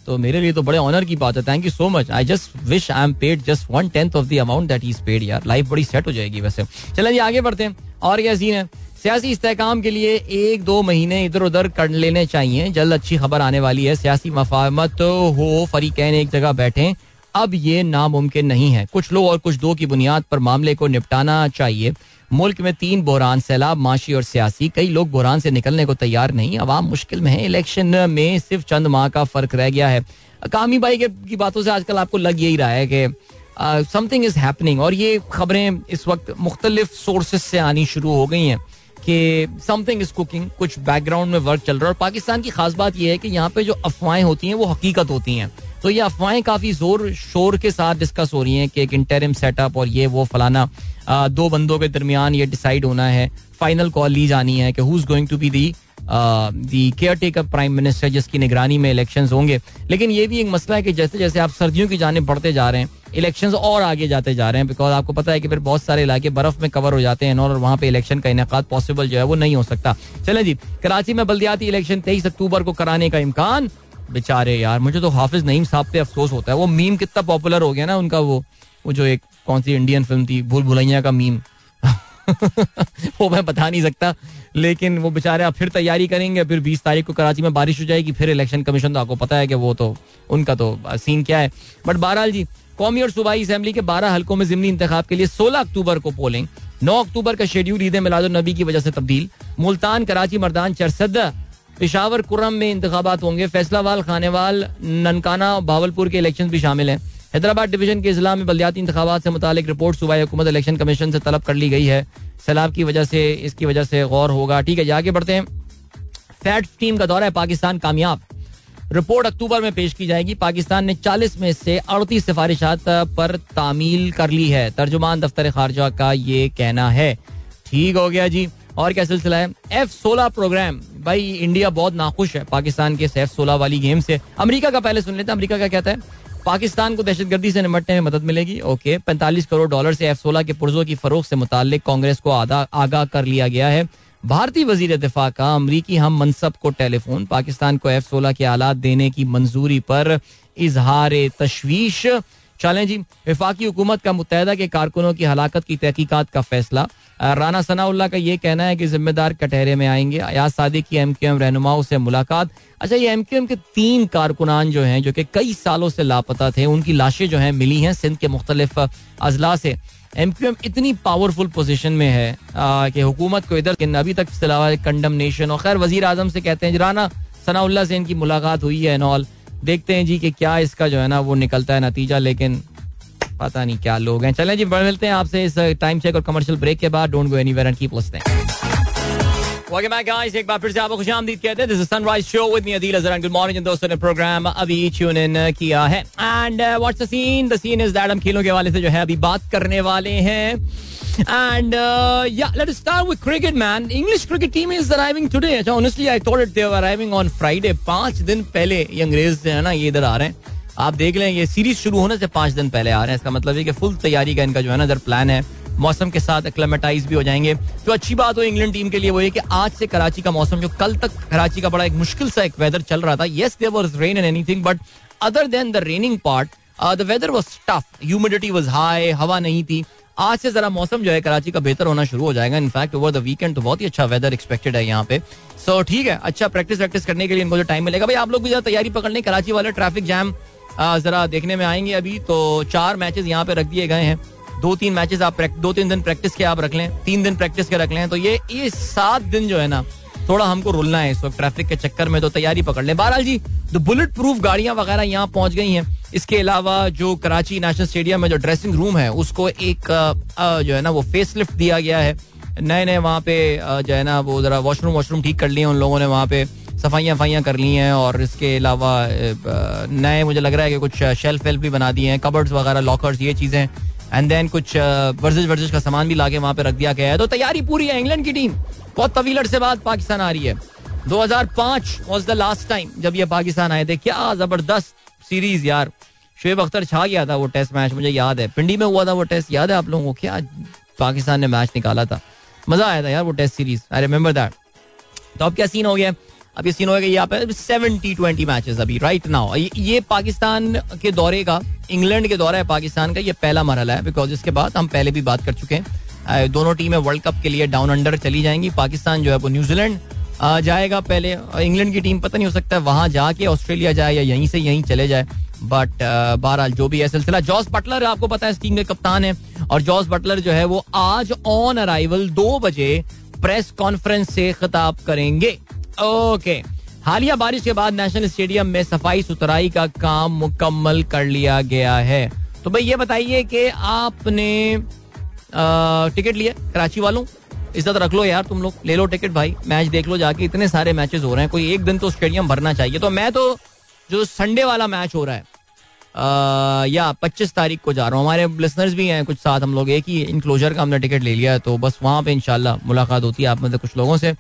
तो मेरे लिए तो बड़े ऑनर की बात है. Thank you so much I just wish I am paid just one tenth of the amount that is paid यार. लाइफ बड़ी सेट हो जाएगी वैसे. चलें जी, आगे बढ़ते हैं. और क्या सीन है? सियासी इस्तेकाम के लिए एक दो महीने इधर उधर कर लेने चाहिए. जल्द अच्छी खबर आने वाली है. सियासी मफाहमत हो, फरीकैन एक जगह बैठे. अब ये नामुमकिन नहीं है. कुछ लोग और कुछ दो की बुनियाद पर मामले को निपटाना चाहिए. मुल्क में तीन बोरान, सैलाब, माशी और सियासी। कई लोग बोरान से निकलने को तैयार नहीं। अवाम मुश्किल में है। इलेक्शन में सिर्फ़ चंद माह का फ़र्क रह गया है। कामी भाई के बातों से आजकल आपको लग यही रहा है कि समथिंग इज़ हैपनिंग और ये खबरें इस वक्त मुख्तलिफ़ सोर्सेज से आनी शुरू हो गई हैं कि समथिंग इज़ कुकिंग कुछ बैकग्राउंड में वर्क चल रहा है। और पाकिस्तान की खास बात यह है कि यहाँ पे जो अफवाहें होती हैं, वो हकीकत होती हैं। तो ये अफवाहें काफ़ी ज़ोर शोर के साथ डिस्कस हो रही हैं कि एक इंटरिम सेटअप और ये वो फलाना दो बंदों के दरमियान ये डिसाइड होना है। फाइनल कॉल ली जानी है कि who is going to be the the caretaker prime minister जिसकी निगरानी में इलेक्शन होंगे। लेकिन ये भी एक मसला है कि जैसे जैसे आप सर्दियों की जाने बढ़ते जा रहे हैं इलेक्शन और आगे जाते जा रहे हैं बिकॉज़ आपको पता है कि फिर बहुत सारे इलाके बर्फ़ में कवर हो जाते हैं और वहाँ पे इलेक्शन का इनका पॉसिबल जो है वो नहीं हो सकता। चले जी, कराची में बल्दियाती इलेक्शन तेईस अक्टूबर को कराने का इम्कान। बेचारे यार, मुझे तो हाफिज नईम साहब पे अफसोस होता है। वो मीम कितना पॉपुलर हो गया ना उनका वो वो जो एक कौन सी इंडियन फ़िल्म थी, भूल भुलैया का मीम वो मैं बता नहीं सकता, लेकिन वो बेचारे आप फिर तैयारी करेंगे, फिर बीस तारीख को कराची में बारिश हो जाएगी, फिर इलेक्शन कमीशन तो आपको पता है कि वो तो उनका तो सीन क्या है। बट बहरहाल जी, कौमी और सूबाई असम्बली के बारह हल्कों में जिमनी इंतज़ाम के लिए सोलह अक्टूबर को पोलिंग नौ अक्टूबर का शेड्यूल ईद मिलाद नबी की वजह से तब्दील। मुल्तान, कराची, मरदान चरसद पिशावर कुरम में इंतबात होंगे। फैसलावाल, खानेवाल, ननकाना भावलपुर के इलेक्शन भी शामिल हैं। हैदराबाद डिवीज़न के इजला में बलियाती इंतबात से मुतालिक रिपोर्ट सूबाई हुकूमत इलेक्शन कमीशन से तलब कर ली गई है। सैलाब की वजह से, इसकी वजह से गौर होगा। ठीक है आगे बढ़ते हैं। फैट टीम का दौरा है, पाकिस्तान कामयाब। रिपोर्ट अक्टूबर में पेश की जाएगी। पाकिस्तान ने 40 में से अड़तीस सिफारिशात पर तामील कर ली है। तर्जुमान दफ्तर खारजा का ये कहना है। ठीक हो गया जी। और क्या सिलसिला है? एफ़ सोलह प्रोग्राम भाई इंडिया बहुत नाखुश है पाकिस्तान के एफ़ सोलह वाली गेम से। अमेरिका का पहले सुन लेते हैं। अमेरिका का कहता है पाकिस्तान को दहशतगर्दी से निपटने में मदद मिलेगी। ओके पैंतालीस करोड़ डॉलर से एफ़ सोलह के पुर्जों की फरोख से मुतालिक कांग्रेस को आगाह कर लिया गया है। भारतीय वज़ीर दिफा का अमरीकी हम मनसब को टेलीफोन। पाकिस्तान को एफ़ सोलह के आलात देने की मंजूरी पर इजहार तशवीश चलें जी, विफाकी हुकूमत का मुतहदा के कारकुनों की हलाकत की तहकीकात का फैसला। राना सनाउल्ला का ये कहना है कि जिम्मेदार कटहरे में आएँगे। अयाज सादिक की एम क्यू एम रहनुमाओं से मुलाकात। अच्छा ये एम क्यू एम के तीन कारकुनान जो हैं, जो कि कई सालों से लापता थे, उनकी लाशें जो हैं, मिली हैं सिंध के मुख्तलिफ़ अजला से। एम क्यू एम इतनी पावरफुल पोजिशन में है कि हुकूमत को इधर अभी तक कंडमनेशन और खैर वज़ीर आज़म से कहते हैं राना सनाउल्ला से इनकी मुलाकात हुई है एनऑल देखते हैं जी कि क्या इसका जो है ना वो निकलता है नतीजा, लेकिन पता नहीं क्या लोग हैं। चलें जी, बढ़ मिलते हैं आपसे इस टाइम चेक और कमर्शियल ब्रेक के बाद। Don't go anywhere and keep listening Welcome back, guys. एक बार फिर से आपको खुशामदीद कहते हैं। दोस्तों, ने प्रोग्राम अभी ट्यून इन किया है। एंड व्हाट्स द हम खेलों के हवाले से जो है अभी बात करने वाले हैं। And uh, yeah, let's start with cricket, man. English cricket team is arriving today. So honestly, I thought it they were arriving on Friday. पाँच दिन पहले ये अंग्रेज़ है ना ये इधर आ रहे हैं आप देख लें ये सीरीज़ शुरू होने से पाँच दिन पहले आ रहे हैं इसका मतलब है कि फुल तैयारी का इनका जो है ना इधर प्लान है मौसम के साथ एक्लेमेटाइज भी हो जाएँगे। तो अच्छी बात हो इंग्लैंड टीम के लिए वो है कि आज से कराची का मौसम जो कल तक कराची का बड़ा एक मुश्किल सा एक वेदर चल रहा था। Yes there was rain and anything but other than the raining part the weather was tough humidity was high हवा नहीं थी। आज से जरा मौसम जो है कराची का बेहतर होना शुरू हो जाएगा। इनफैक्ट ओवर द वीकेंड तो बहुत ही अच्छा वेदर एक्सपेक्टेड है यहाँ पे। सो so, ठीक है अच्छा प्रैक्टिस प्रैक्टिस करने के लिए इनको जो टाइम मिलेगा। भाई आप लोग भी जरा तैयारी पकड़ने कराची वाले ट्रैफ़िक जैम जरा देखने में आएँगे अभी। तो चार मैचेस यहाँ पे रख दिए गए हैं। दो तीन मैचेस आप दो तीन दिन प्रैक्टिस के आप रख लें। तीन दिन प्रैक्टिस के रख लें। तो ये ये सात दिन जो है ना थोड़ा हमको रुलना है इस वक्त ट्रैफ़िक के चक्कर में। तो तैयारी पकड़ लें। बहरहाल जी तो बुलेट प्रूफ गाड़ियाँ वगैरह यहाँ पहुँच गई हैं। इसके अलावा जो कराची नेशनल स्टेडियम में जो ड्रेसिंग रूम है, उसको एक जो है ना, वो फेस लिफ्ट दिया गया है। नए नए वहाँ पे जो है ना, वो जरा वॉशरूम वॉशरूम ठीक कर लिए उन लोगों ने, वहाँ पे सफाइयाँ वफाइयाँ कर ली हैं और इसके अलावा नए मुझे लग रहा है कि कुछ शेल्फ वेल्फ भी बना दिए हैं कबर्ड्स वगैरह लॉकर्स ये चीज़ें एंड देन कुछ वर्जिश वर्जिश का सामान भी ला के वहाँ पे रख दिया गया है। तो तैयारी पूरी है, इंग्लैंड की टीम। बहुत तवील अरसे बाद पाकिस्तान आ रही है। 2005 वाज द लास्ट टाइम जब ये पाकिस्तान आए थे। क्या ज़बरदस्त सीरीज़ यार शुएब अख्तर छा गया था वो टेस्ट मैच मुझे याद है। पिंडी में हुआ था वो टेस्ट याद है आप लोगों को? क्या पाकिस्तान ने मैच निकाला था। मज़ा आया था यार वो test series I remember that तो अब क्या सीन हो गया? अब ये सीन हो गया यहाँ पे सेवेंटी ट्वेंटी मैचेस अभी राइट नाउ ये पाकिस्तान के दौरे का, इंग्लैंड के दौरा है पाकिस्तान का, ये पहला मरहला है बिकॉज़ इसके बाद हम पहले भी बात कर चुके हैं। दोनों टीमें वर्ल्ड कप के लिए डाउन अंडर चली जाएँगी। पाकिस्तान जो है वो न्यूजीलैंड जाएगा पहले। इंग्लैंड की टीम पता नहीं हो सकता है, वहाँ जाके ऑस्ट्रेलिया जाए या यहीं से यहीं चले जाए। बट बहरहाल जो भी है सिलसिला, जॉस बटलर आपको पता है इस टीम के कप्तान है। और जॉस बटलर जो है वो आज ऑन अराइवल दो बजे प्रेस कॉन्फ्रेंस से खिताब करेंगे। ओके हालिया बारिश के बाद नेशनल स्टेडियम में सफ़ाई सुथराई का काम मुकम्मल कर लिया गया है। तो भाई ये बताइए कि आपने टिकट लिया कराची वालों? इज़्ज़त रख लो यार तुम लोग। ले लो टिकट भाई। मैच देख लो जाके। इतने सारे मैचेस हो रहे हैं। कोई एक दिन तो स्टेडियम भरना चाहिए। तो मैं तो जो संडे वाला मैच हो रहा है या 25 तारीख को जा रहा हूँ। हमारे लिसनर्स भी हैं, कुछ साथ हम लोग एक ही इनक्लोजर का हमने टिकट ले लिया है। तो बस वहाँ पे इंशाल्लाह मुलाकात होती है आप में से कुछ लोगों से।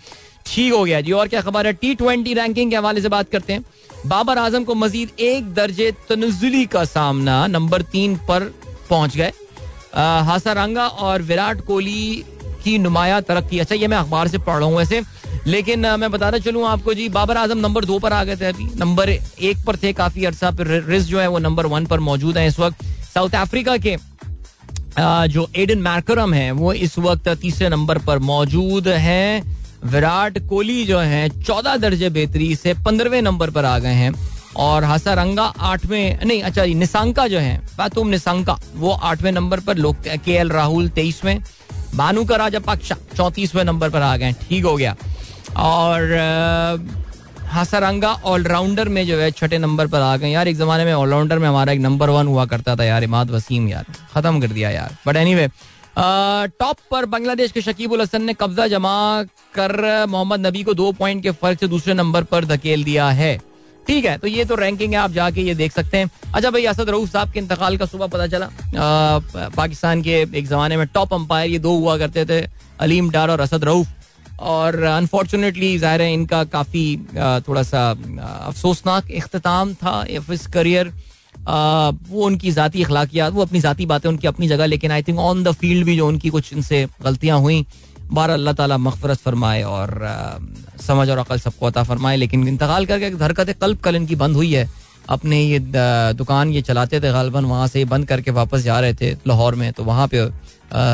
ठीक हो गया जी। और क्या खबर है? टी ट्वेंटी रैंकिंग के हवाले से बात करते हैं। बाबर आज़म को मजीद एक दर्जे तनजुली का सामना नंबर तीन पर पहुँच गए। हासारंगा और विराट कोहली की नुमाया तरक्की। अच्छा ये मैं अखबार से पढ़ रहा हूँ वैसे। लेकिन मैं बताना चलूँ आपको जी, बाबर आज़म नंबर दो पर आ गए थे अभी। नंबर एक पर थे काफ़ी अरसा फिर रिज जो है वो नंबर वन पर मौजूद है इस वक्त। साउथ अफ्रीका के जो एडन मैकरम है, वो इस वक्त तीसरे नंबर पर मौजूद है। विराट कोहली जो है, चौदह दर्जे बेहतरी से पंद्रहवें नंबर पर आ गए हैं। और हसारंगा आठवें, नहीं अच्छा निशांका जो है तुम निशांका वो आठवें नंबर पर। लोग के एल राहुल तेईसवें। बानू का राजा पक्षा चौतीसवें नंबर पर आ गए, ठीक हो गया। और हसरंगा ऑलराउंडर में जो है, छठे नंबर पर आ गए। यार, एक जमाने में ऑलराउंडर में हमारा एक नंबर वन हुआ करता था यार, इमाद वसीम यार। खत्म कर दिया यार। बट एनी वे टॉप पर बांग्लादेश के शकीबुल हसन ने कब्जा जमा कर मोहम्मद नबी को दो पॉइंट के फ़र्क से दूसरे नंबर पर धकेल दिया है। ठीक है तो ये तो रैंकिंग है, आप जाके ये देख सकते हैं। अच्छा भाई, असद रऊफ साहब के इंतकाल का सुबह पता चला। पाकिस्तान के एक जमाने में टॉप अंपायर ये दो हुआ करते थे, अलीम डार और असद रऊफ। और अनफॉर्चुनेटली ज़ाहिर है, इनका काफ़ी थोड़ा सा अफसोसनाक अख्ताम था इस करियर वो उनकी ज़ाती अखलाकियात वो अपनी ज़ाती बातें उनकी अपनी जगह, लेकिन I think on the field भी जो उनकी कुछ इनसे गलतियाँ हुई। बार अल्लाह ताला मगफरत फरमाए और समझ और अकल सबको अता फरमाए, लेकिन इंतकाल करके हरकत कल्ब कल इनकी बंद हुई है। अपने ये दुकान ये चलाते थे गालबन वहाँ से बंद करके वापस जा रहे थे लाहौर में तो वहाँ पे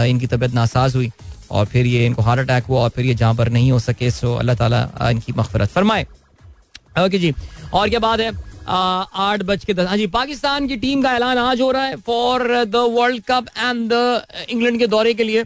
इनकी तबीयत नासाज हुई और फिर ये इनको हार्ट अटैक हुआ और फिर ये जहाँ पर नहीं हो सके, सो अल्लाह ताला इनकी मगफरत फरमाए। ओके जी, और क्या बात है? आठ बज के दस हाँ जी, पाकिस्तान की टीम का ऐलान आज हो रहा है for the world cup and the England के दौरे के लिए।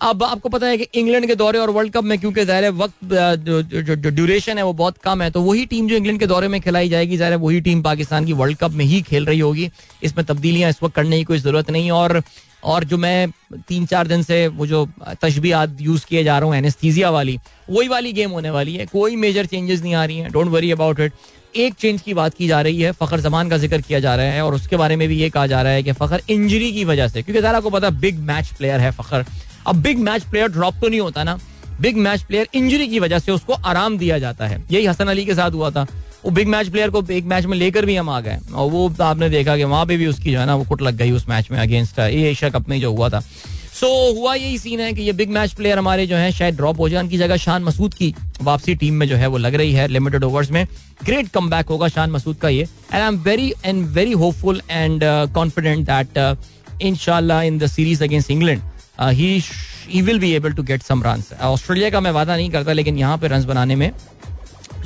अब आपको पता है कि इंग्लैंड के दौरे और वर्ल्ड कप में क्योंकि ज़ाहिर वक्त जो, ड्यूरेशन है वो बहुत कम है तो वही टीम जो इंग्लैंड के दौरे में खिलाई जाएगी ज़ाहिर वही टीम पाकिस्तान की वर्ल्ड कप में ही खेल रही होगी। इसमें तब्दीलियाँ इस वक्त करने की कोई ज़रूरत नहीं और और जो मैं तीन चार दिन से वो जो तशबीहात यूज़ किए जा रहा हूँ एनेस्थीजिया वाली वही वाली गेम होने वाली है। कोई मेजर चेंजेस नहीं आ रही हैं डोंट वरी अबाउट इट एक चेंज की बात की जा रही है फखर जमान का ज़िक्र किया जा रहा है और उसके बारे में भी ये कहा जा रहा है कि फखर इंजरी की वजह से क्योंकि जरा को पता बिग मैच प्लेयर है फखर। अब बिग मैच प्लेयर ड्रॉप तो नहीं होता ना। बिग मैच प्लेयर इंजरी की वजह से उसको आराम दिया जाता है। यही हसन अली के साथ हुआ था। वो बिग मैच प्लेयर को एक मैच में लेकर भी हम आ गए और वो आपने देखा कि वहाँ पे भी उसकी जो है ना वो कुट लग गई उस मैच में अगेंस्ट ये एशिया कप में जो हुआ था। सो so, हुआ यही सीन है कि ये बिग मैच प्लेयर हमारे जो है शायद ड्रॉप हो जाए उनकी जगह शान मसूद की वापसी टीम में जो है वो लग रही है लिमिटेड ओवर्स में। ग्रेट कम होगा शान मसूद का ये। And I am very and very hopeful and confident that इनशाला in the series against England he will be able to get some run Australia का मैं वादा नहीं करता लेकिन यहाँ पे रन बनाने में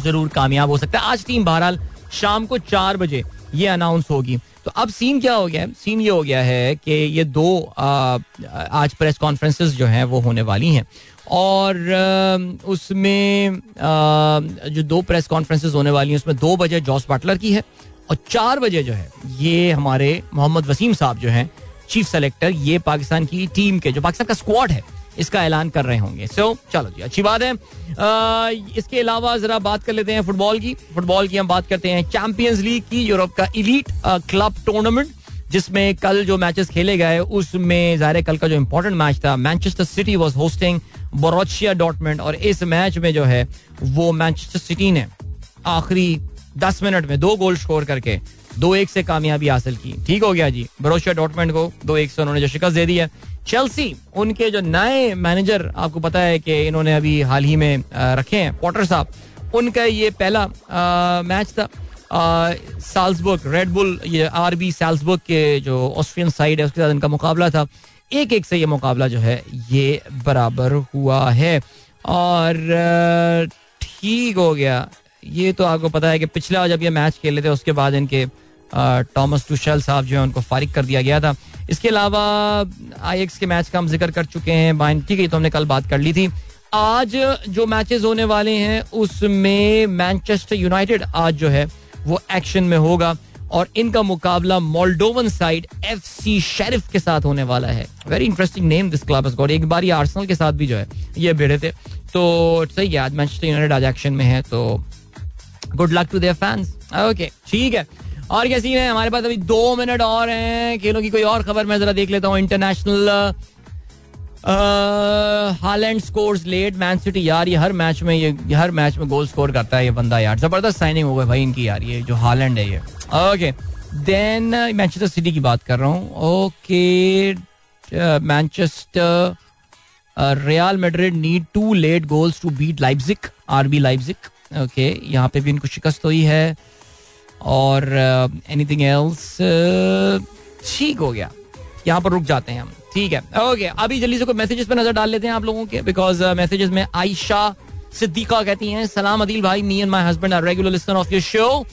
ज़रूर कामयाब हो सकता है। आज टीम बहरहाल शाम को चार बजे ये अनाउंस होगी। तो अब सीन क्या हो गया? है सीन ये हो गया है कि ये दो आ, आज प्रेस कॉन्फ्रेंसेस जो हैं वो होने वाली हैं। और उसमें जो दो प्रेस कॉन्फ्रेंसेस होने वाली हैं उसमें दो बजे जॉस बटलर की है और चार बजे जो है ये हमारे मोहम्मद वसीम साहब जो हैं चीफ सेलेक्टर ये पाकिस्तान की टीम के जो पाकिस्तान का स्क्वाड है इसका ऐलान कर रहे होंगे। सो so, चलो जी अच्छी बात है। आ, इसके अलावा जरा बात कर लेते हैं फुटबॉल की। फुटबॉल की हम बात करते हैं चैंपियंस लीग की यूरोप का इलीट क्लब टूर्नामेंट जिसमें कल जो मैचेस खेले गए उसमें ज़ाहिर कल का जो इंपॉर्टेंट मैच था Manchester City was hosting Borussia Dortmund और इस मैच में जो है वो मैनचेस्टर सिटी ने आखिरी दस मिनट में दो गोल स्कोर करके दो एक से कामयाबी हासिल की। ठीक हो गया जी। बरोशिया डॉटमेंट को दो एक से उन्होंने जो शिकस्त दे दी है। चेल्सी, उनके जो नए मैनेजर, आपको पता है कि इन्होंने अभी हाल ही में रखे हैं पॉटर साहब उनका ये पहला मैच था साल्सबर्ग रेडबुल ये आर बी साल्सबर्ग के जो ऑस्ट्रियन साइड है, उसके साथ इनका मुकाबला था। एक एक से ये मुकाबला जो है, ये बराबर हुआ है। और ठीक हो गया। ये तो आपको पता है कि पिछला जब ये मैच खेले थे, उसके बाद इनके टॉमस टूशल साहब जो है, उनको फारिग कर दिया गया था। इसके अलावा आई एक्स के मैच का हम ज़िक्र कर चुके हैं। बाइन ठीक है तो हमने कल बात कर ली थी। आज जो मैचेस होने वाले हैं, उसमें मैनचेस्टर यूनाइटेड आज जो है, वो एक्शन में होगा। और इनका मुकाबला Moldovan side F C Sheriff के साथ होने वाला है। Very interesting name this club got एक बार ये आर्सनल के साथ भी जो है, ये भिड़े थे। तो सही है, आज मैनचेस्टर यूनाइटेड आज एक्शन में है तो good luck to their fans okay ठीक है। और क्या सीन है? हमारे पास अभी दो मिनट और हैं। खेलों की कोई और खबर मैं जरा देख लेता हूँ। International Haaland scores late Man City यार, ये हर मैच में, ये हर मैच में गोल स्कोर करता है ये बंदा यार। ज़बरदस्त साइनिंग हो गई भाई इनकी यार, ये जो हालैंड है ये। ओके देन मैनचेस्टर सिटी की बात कर रहा हूँ। Okay Manchester Real Madrid need two late goals to beat Leipzig RB Leipzig okay यहाँ पे भी इनको शिकस्त हुई है। और एनीथिंग uh, एल्स ठीक हो गया। यहाँ पर रुक जाते हैं हम ठीक है। ओके अभी जल्दी से कोई मैसेजेस पे नज़र डाल लेते हैं आप लोगों के बिकॉज़ मैसेजेस uh, में आयशा सिद्दीका कहती हैं सलाम अदिल भाई me and my husband are regular listener of your show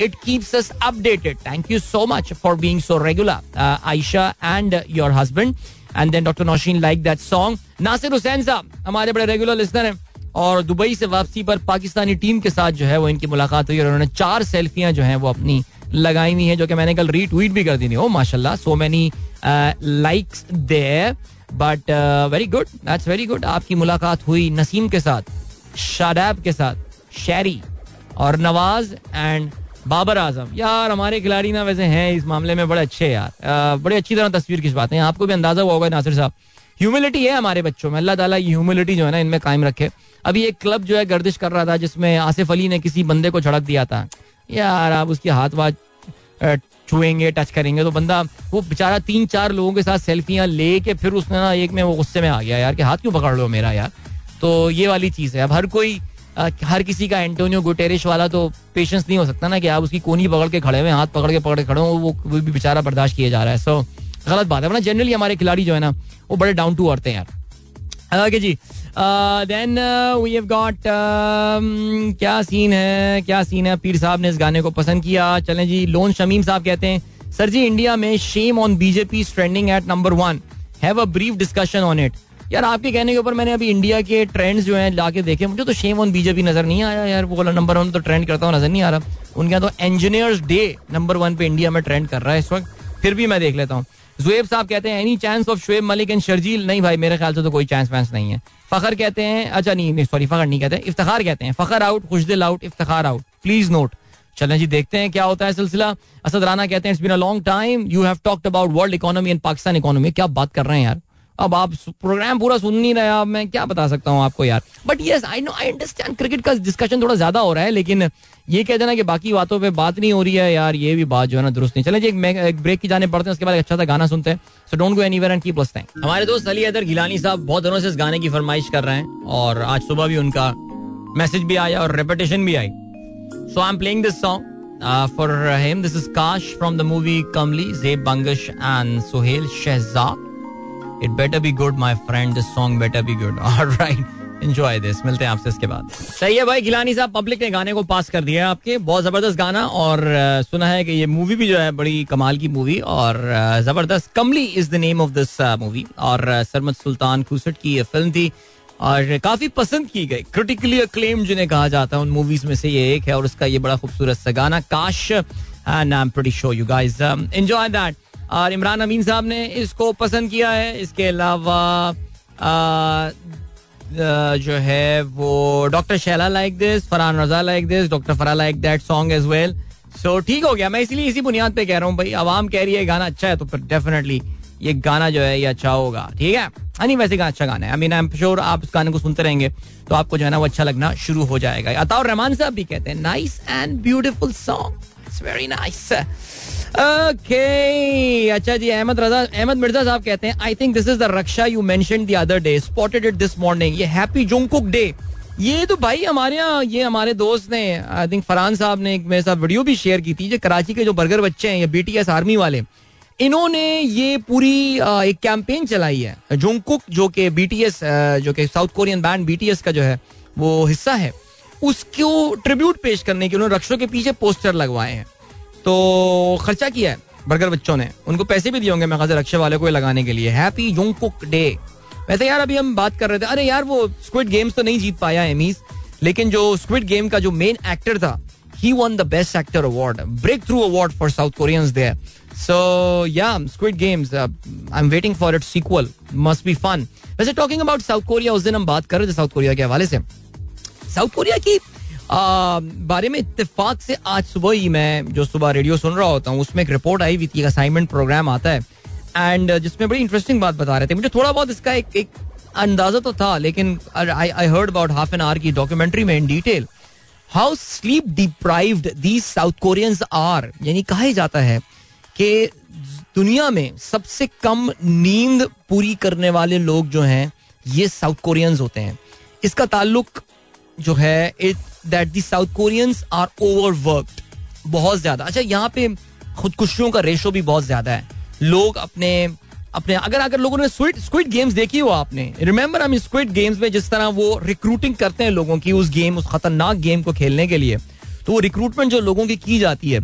it keeps us updated thank you so much for being so regular Ayesha and your husband and then doctor Nausheen like that song Nasir Hussain साहब हमारे बड़े regular listener हैं। और Dubai से वापसी पर Pakistani team के साथ जो है वो इनकी मुलाकात हुई और उन्होंने चार सेल्फियाँ जो हैं वो अपनी लगाई हुई हैं जो कि मैंने कल रीट्वीट भी कर दी थी। ओ माशाल्लाह so many likes there but very good that's very good आपकी मुलाकात हुई नसीम के साथ शादाब के साथ शैरी और नवाज़ एंड बाबर आज़म। यार हमारे खिलाड़ी ना वैसे हैं इस मामले में बड़े अच्छे यार। Uh, बड़े अच्छी तरह तस्वीर खिंचवाते हैं। आपको भी अंदाज़ा हुआ होगा नासिर साहब। ह्यूमिलिटी है हमारे बच्चों में, अल्लाह ताला ये ह्यूमिलिटी जो है ना इनमें कायम रखे। अभी एक क्लब जो है गर्दिश कर रहा था, जिसमें आसिफ अली ने किसी बंदे को झड़क दिया था। यार, आप उसकी हाथ वाथ छुएँगे टच करेंगे तो बंदा, वो बेचारा तीन चार लोगों के साथ सेल्फियाँ लेके फिर उसने ना एक में वो गुस्से में आ गया, यार, कि हाथ क्यों पकड़ लो मेरा, यार? तो ये वाली चीज़ है। अब हर कोई हर किसी का एंटोनियो गुटेरिश वाला तो पेशेंस नहीं हो सकता ना कि आप उसकी कोनी पकड़ के खड़े हुए हाथ पकड़ के पकड़ के खड़े हो, वो भी बेचारा बर्दाश्त किया जा रहा है। सो गलत बात है, वरना जनरली हमारे खिलाड़ी जो है ना, वो बड़े डाउन टू अर्थ हैं यार। ओके जी देन वी हैव गॉट क्या सीन है, क्या सीन है? पीर साहब ने इस गाने को पसंद किया। चलें जी, लोन शमीम साहब कहते हैं, सर जी इंडिया में shame on BJP trending at number one have a brief discussion on it यार, आपके कहने के ऊपर मैंने अभी इंडिया के ट्रेंड्स जो हैं लाके देखे, मुझे तो शेम ऑन बीजेपी नज़र नहीं आया यार। वो वाला नंबर वन तो ट्रेंड करता हूँ नज़र नहीं आ रहा। उनके यहाँ तो इंजीनियर्स डे नंबर वन पे इंडिया में ट्रेंड कर रहा है इस वक्त। फिर भी मैं देख लेता हूँ। जुएब साहब कहते हैं any chance of Shoaib Malik and Sharjeel नहीं भाई, मेरे ख्याल से तो कोई चांस वैंस नहीं है। फखर कहते हैं अच्छा नहीं नहीं सॉरी फखर नहीं कहते, इफ्तार कहते हैं, Fakhar out Khushdil out Iftikhar out please note चलें जी, देखते हैं क्या होता है सिलसिला। असद राना कहते हैं it's been a long time you have talked about world economy and Pakistan economy क्या बात कर रहे हैं यार? अब आप प्रोग्राम पूरा सुन नहीं रहे मैं क्या बता सकता हूँ आपको यार? But yes I know I understand cricket का डिस्कशन थोड़ा ज़्यादा हो रहा है, लेकिन ये कह देना कि बाकी बातों पे बात नहीं हो रही है यार, ये भी बात जो है ना दुरुस्त नहीं। चले जी, एक एक ब्रेक की जाने पड़ते हैं, उसके बाद अच्छा सा गाना सुनते हैं। So don't go anywhere and keep listening हमारे दोस्त अली अदर गिलानी साहब बहुत दिनों से इस गाने की फरमाइश कर रहे हैं, और आज सुबह भी उनका मैसेज भी आया और रेपिटेशन भी आई। So I am playing this song for him this is Kaash from the movie Kamli Zeb Bangash and Sohail Shahzad it better be good my friend this song better be good right enjoy this मिलते हैं आपसे इसके बाद। सही है भाई, गिलानी साहब public ने गाने को पास कर दिया है आपके। बहुत ज़बरदस्त गाना और सुना है कि ये मूवी भी जो है बड़ी कमाल की मूवी और ज़बरदस्त। Kamli is the name of this movie और सरमद सुल्तान खुसट की ये फ़िल्म थी और काफ़ी पसंद की गई। क्रिटिकली अक्लेम जिन्हें कहा जाता है, उन मूवीज़ में से ये एक है और उसका ये बड़ा खूबसूरत सा गाना, Kaash and I am pretty you guys enjoy that और इमरान अमीन साहब ने इसको पसंद किया है। इसके अलावा जो है वो doctor Shaila like this, Farhan Raza like this, doctor Farah like that song as well. So ठीक हो गया। मैं इसलिए इसी बुनियाद पे कह रहा हूँ, भाई, आवाम कह रही है गाना अच्छा है तो फिर डेफिनेटली ये गाना जो है, ये अच्छा होगा। ठीक है? नहीं, वैसे गाना अच्छा गाना है। I mean I am sure आप इस गाने को सुनते रहेंगे तो आपको जो है ना, वो अच्छा लगना शुरू हो जाएगा। अताउर रहमान साहब भी कहते हैं nice and beautiful song it's very nice okay अच्छा जी, अहमद रजा, अहमद मिर्ज़ा साहब कहते हैं I think this is the Raksha you mention the other day spotted it this morning ये हैप्पी जोंकुक डे ये तो भाई हमारे यहाँ, ये हमारे दोस्त ने आई थिंक फरहान साहब ने एक मेरे साथ वीडियो भी शेयर की थी जो कराची के जो बर्गर बच्चे हैं, ये बीटीएस आर्मी वाले, इन्होंने ये पूरी एक कैंपेन चलाई है। जोंकुक जो कि बीटीएस जो कि साउथ कोरियन बैंड बीटीएस का जो है, वो हिस्सा है, उसको ट्रिब्यूट पेश करने के उन्होंने रक्षों के पीछे पोस्टर लगवाए हैं। तो खर्चा किया है बर्गर बच्चों ने। उनको पैसे भी दिए होंगे मैं रक्षा वाले को लगाने के लिए। हैप्पी योंग कुक डे वैसे यार अभी हम बात कर रहे थे। अरे यार वो स्क्विड गेम्स तो नहीं जीत पाया एमीज लेकिन जो स्क्विड गेम का जो मेन एक्टर था he won the best actor award breakthrough award for south koreans there. So yeah squid games uh, i'm waiting for its sequel. Must be fun. वैसे talking about South Korea उस दिन हम बात कर रहे थे south Korea के हवाले से। साउथ कोरिया की बारे में इत्तेफाक से आज सुबह ही मैं जो सुबह रेडियो सुन रहा होता हूँ, उसमें एक रिपोर्ट आई हुई थी असाइनमेंट प्रोग्राम आता है। एंड जिसमें बड़ी इंटरेस्टिंग बात बता रहे थे। मुझे थोड़ा बहुत इसका एक एक अंदाज़ा तो था, लेकिन I heard about half an hour की डॉक्यूमेंट्री में in detail how sleep deprived these South Koreans are यानी कहा ही जाता है कि दुनिया में सबसे कम नींद पूरी करने वाले लोग जो हैं, ये साउथ कोरियंस होते हैं। इसका ताल्लुक जो है it that the South Koreans are overworked बहुत ज़्यादा। अच्छा यहाँ पे खुदकुशियों का रेशो भी बहुत ज़्यादा है। लोग अपने अपने, अगर अगर लोगों ने स्विट स्क्विड गेम्स देखी हो आपने। रिमेंबर हम स्क्विड गेम्स में जिस तरह वो रिक्रूटिंग करते हैं लोगों की उस गेम उस खतरनाक गेम को खेलने के लिए तो वो रिक्रूटमेंट जो लोगों की की जाती है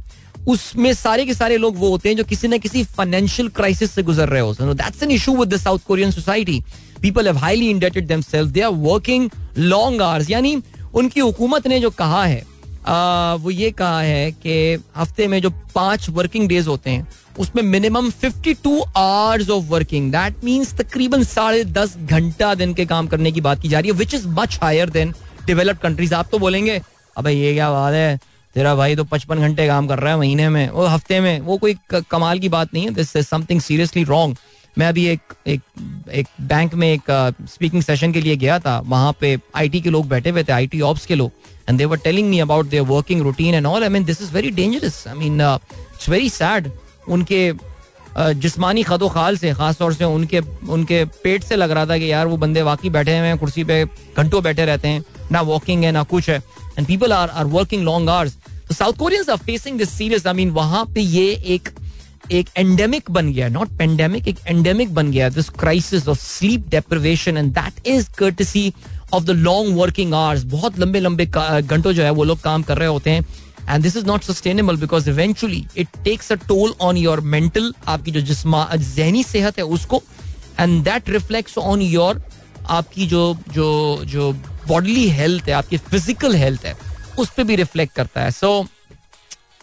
उसमें सारे के सारे लोग वो होते हैं जो किसी ना किसी फाइनेंशियल क्राइसिस से गुजर रहे होते हैं। That's an issue with the South Korean society people have highly indebted they are working long hours यानी उनकी हुकूमत ने जो कहा है आ, वो ये कहा है कि हफ़्ते में जो पाँच वर्किंग डेज़ होते हैं उसमें minimum 52 to hours of working that means तकरीबन साढ़े दस घंटा दिन के काम करने की बात की जा रही है which is much higher than developed countries आप तो बोलेंगे अब ये क्या बात है? तेरा भाई तो पचपन घंटे काम कर रहा है महीने में वो हफ़्ते में वो कोई कमाल की बात नहीं है this is something seriously wrong मैं अभी एक एक एक बैंक में एक स्पीकिंग uh, सेशन के लिए गया था वहाँ पे आईटी के लोग बैठे हुए थे आईटी ऑप्स के लोग and they were telling me about their working routine and all I mean this is very dangerous I mean it's very sad उनके uh, जिस्मानी खदो खाल से खास तौर से उनके उनके पेट से लग रहा था कि यार वो बंदे वाकई बैठे हुए हैं कुर्सी पे घंटों बैठे रहते हैं ना वॉकिंग है ना कुछ है and people are are working long hours South Koreans are facing this serious I mean वहाँ पे ये एक एक एंडेमिक बन गया नॉट पेंडेमिक एक एंडेमिक बन गया this crisis of sleep deprivation and that is courtesy of the long working hours बहुत लंबे लंबे घंटों जो है वो लोग काम कर रहे होते हैं and this is not sustainable because eventually it takes a toll on your mental आपकी जो जिसमा, जहनी सेहत है उसको and that reflects on your आपकी जो जो जो बॉडीली हेल्थ है, आपकी फ़िज़िकल हेल्थ है। उस पर भी रिफ्लेक्ट करता है। So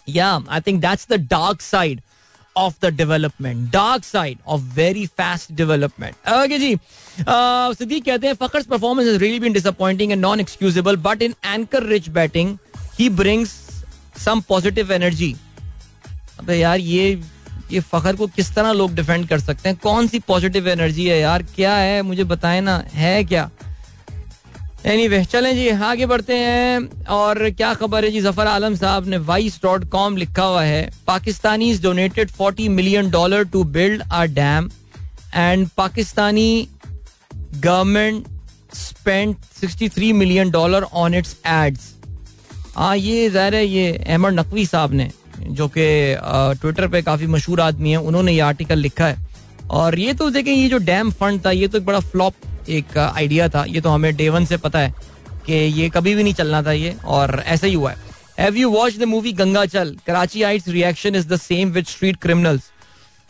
yeah I think that's the dark side of the development dark side of very fast development okay जी सिद्दीक कहते हैं Fakhar's performance is really been disappointing and non excusable but in anchor rich batting he brings some positive energy अबे यार, ये ये फखर को किस तरह लोग डिफेंड कर सकते हैं? कौन सी पॉजिटिव एनर्जी है यार? क्या है? मुझे बताए ना, है क्या? एनी वे चलें जी, आगे बढ़ते हैं। और क्या खबर है जी? ज़फ़र आलम साहब ने वाइस डॉट कॉम लिखा हुआ है Pakistani donated forty million dollar to build our dam and Pakistani government spend sixty three million dollar on its ads हाँ ये ज़ाहिर है, ये अहमद नकवी साहब ने, जो कि ट्विटर पे काफ़ी मशहूर आदमी है, उन्होंने ये आर्टिकल लिखा है। और ये तो देखें, ये जो डैम फंड था, ये तो एक बड़ा फ्लॉप एक आइडिया था। ये तो हमें डे वन से पता है कि ये कभी भी नहीं चलना था ये, और ऐसा ही हुआ है। Have you watch the movie Ganga Chal Karachi it's reaction is the same with street criminals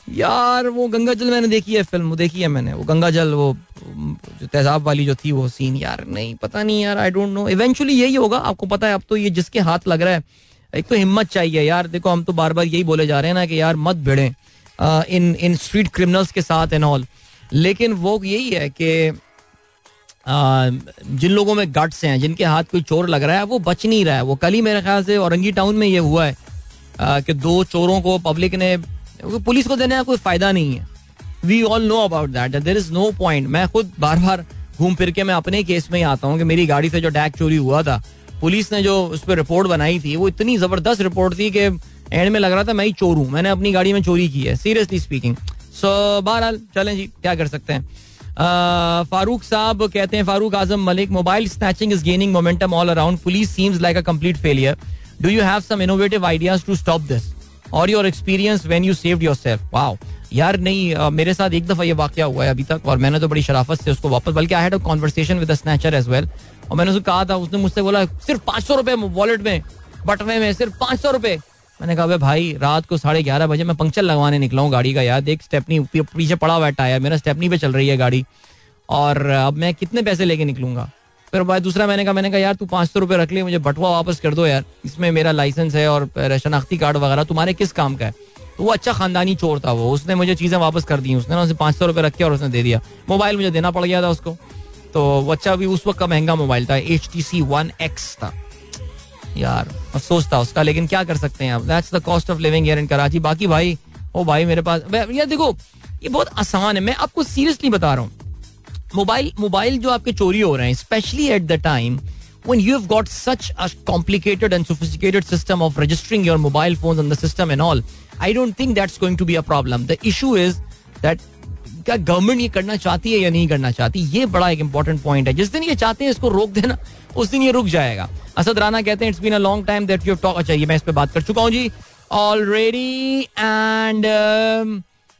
यार, वो गंगा जल मैंने देखी है फ़िल्म देखी है मैंने। वो गंगा जल वो, जो तेजाब वाली जो थी, वो सीन यार, नहीं, पता नहीं यार आई डोंट नो इवेंचुअली यही होगा, आपको पता है, अब तो ये जिसके हाथ लग रहा है, एक तो हिम्मत चाहिए। यार, देखो, हम तो बार बार यही बोले जा रहे हैं ना कि यार, मत भिड़े। इन इन स्ट्रीट क्रिमिनल्स के साथ एंड ऑल लेकिन वो यही है कि जिन लोगों में गट्स हैं, जिनके हाथ कोई चोर लग रहा है, वो बच नहीं रहा है। वो कल ही मेरे ख्याल से औरंगी टाउन में ये हुआ है कि दो चोरों को पब्लिक ने पुलिस को देने का कोई फ़ायदा नहीं है। We all know about that there is no point मैं खुद बार बार घूम फिर के मैं अपने केस में ही आता हूँ कि मेरी गाड़ी से जो टैग चोरी हुआ था, पुलिस ने जो उस पर रिपोर्ट बनाई थी, वो इतनी ज़बरदस्त रिपोर्ट थी कि एंड में लग रहा था मैं ही चोर हूँ। मैंने अपनी गाड़ी में चोरी की है सीरियसली स्पीकिंग सो बहरहाल चलें जी क्या कर सकते हैं? फारूक साहब कहते हैं Farooq Azam Malik mobile snatching is gaining momentum all around police seems like a complete failure do you have some innovative ideas to stop this और your experience when you saved yourself wow यार नहीं uh, मेरे साथ एक दफ़ा ये वाक्य हुआ है अभी तक और मैंने तो बड़ी शराफत से उसको वापस बल्कि I had a conversation with snatcher as well और मैंने उसको कहा था उसने मुझसे बोला सिर्फ़ पाँच सौ रुपए वॉलेट में बटवे में सिर्फ़ पाँच सौ रुपए। मैंने कहा भाई, रात को साढ़े ग्यारह बजे मैं पंक्चर लगवाने निकला हूँ गाड़ी का यार। एक स्टेपनी पीछे पड़ा हुआ टायर। मेरा स्टेपनी पे चल रही है गाड़ी। और अब मैं कितने पैसे लेके निकलूँगा? फिर भाई दूसरा मैंने कहा मैंने कहा, यार, तू पाँच सौ रुपये रख ले, मुझे बटवा वापस कर दो यार। इसमें मेरा लाइसेंस है और शनाख्ती कार्ड वगैरह। तुम्हारे किस काम का है? तो वो अच्छा खानदानी चोर था वो। उसने मुझे चीज़ें वापस कर दी। उसने ना उसे पाँच सौ रुपये रखे और उसने दे दिया। मोबाइल मुझे देना पड़ गया था उसको। तो वो अच्छा भी उस वक्त का महँगा मोबाइल था H T C one X था। यार अफसोस था उसका लेकिन क्या कर सकते हैं आप? That's the cost of living in Karachi बाकी भाई ओ भाई मेरे पास यार देखो ये बहुत आसान है मैं आपको सीरियसली बता रहा हूँ। मोबाइल मोबाइल जो आपके चोरी हो रहे हैं specially at the time when you have got such a complicated and sophisticated system of registering your mobile phones on the system and all, I don't think that's going to be a problem. The issue is that क्या government ये करना चाहती है या नहीं करना चाहती? ये बड़ा एक इंपॉर्टेंट पॉइंट है। जिस दिन ये चाहते हैं इसको रोक देना। उस दिन ये रुक जाएगा असद राना कहते हैं it's been a long time that you talk अच्छा ये मैं इस पे बात कर चुका हूँ जी ऑलरेडी एंड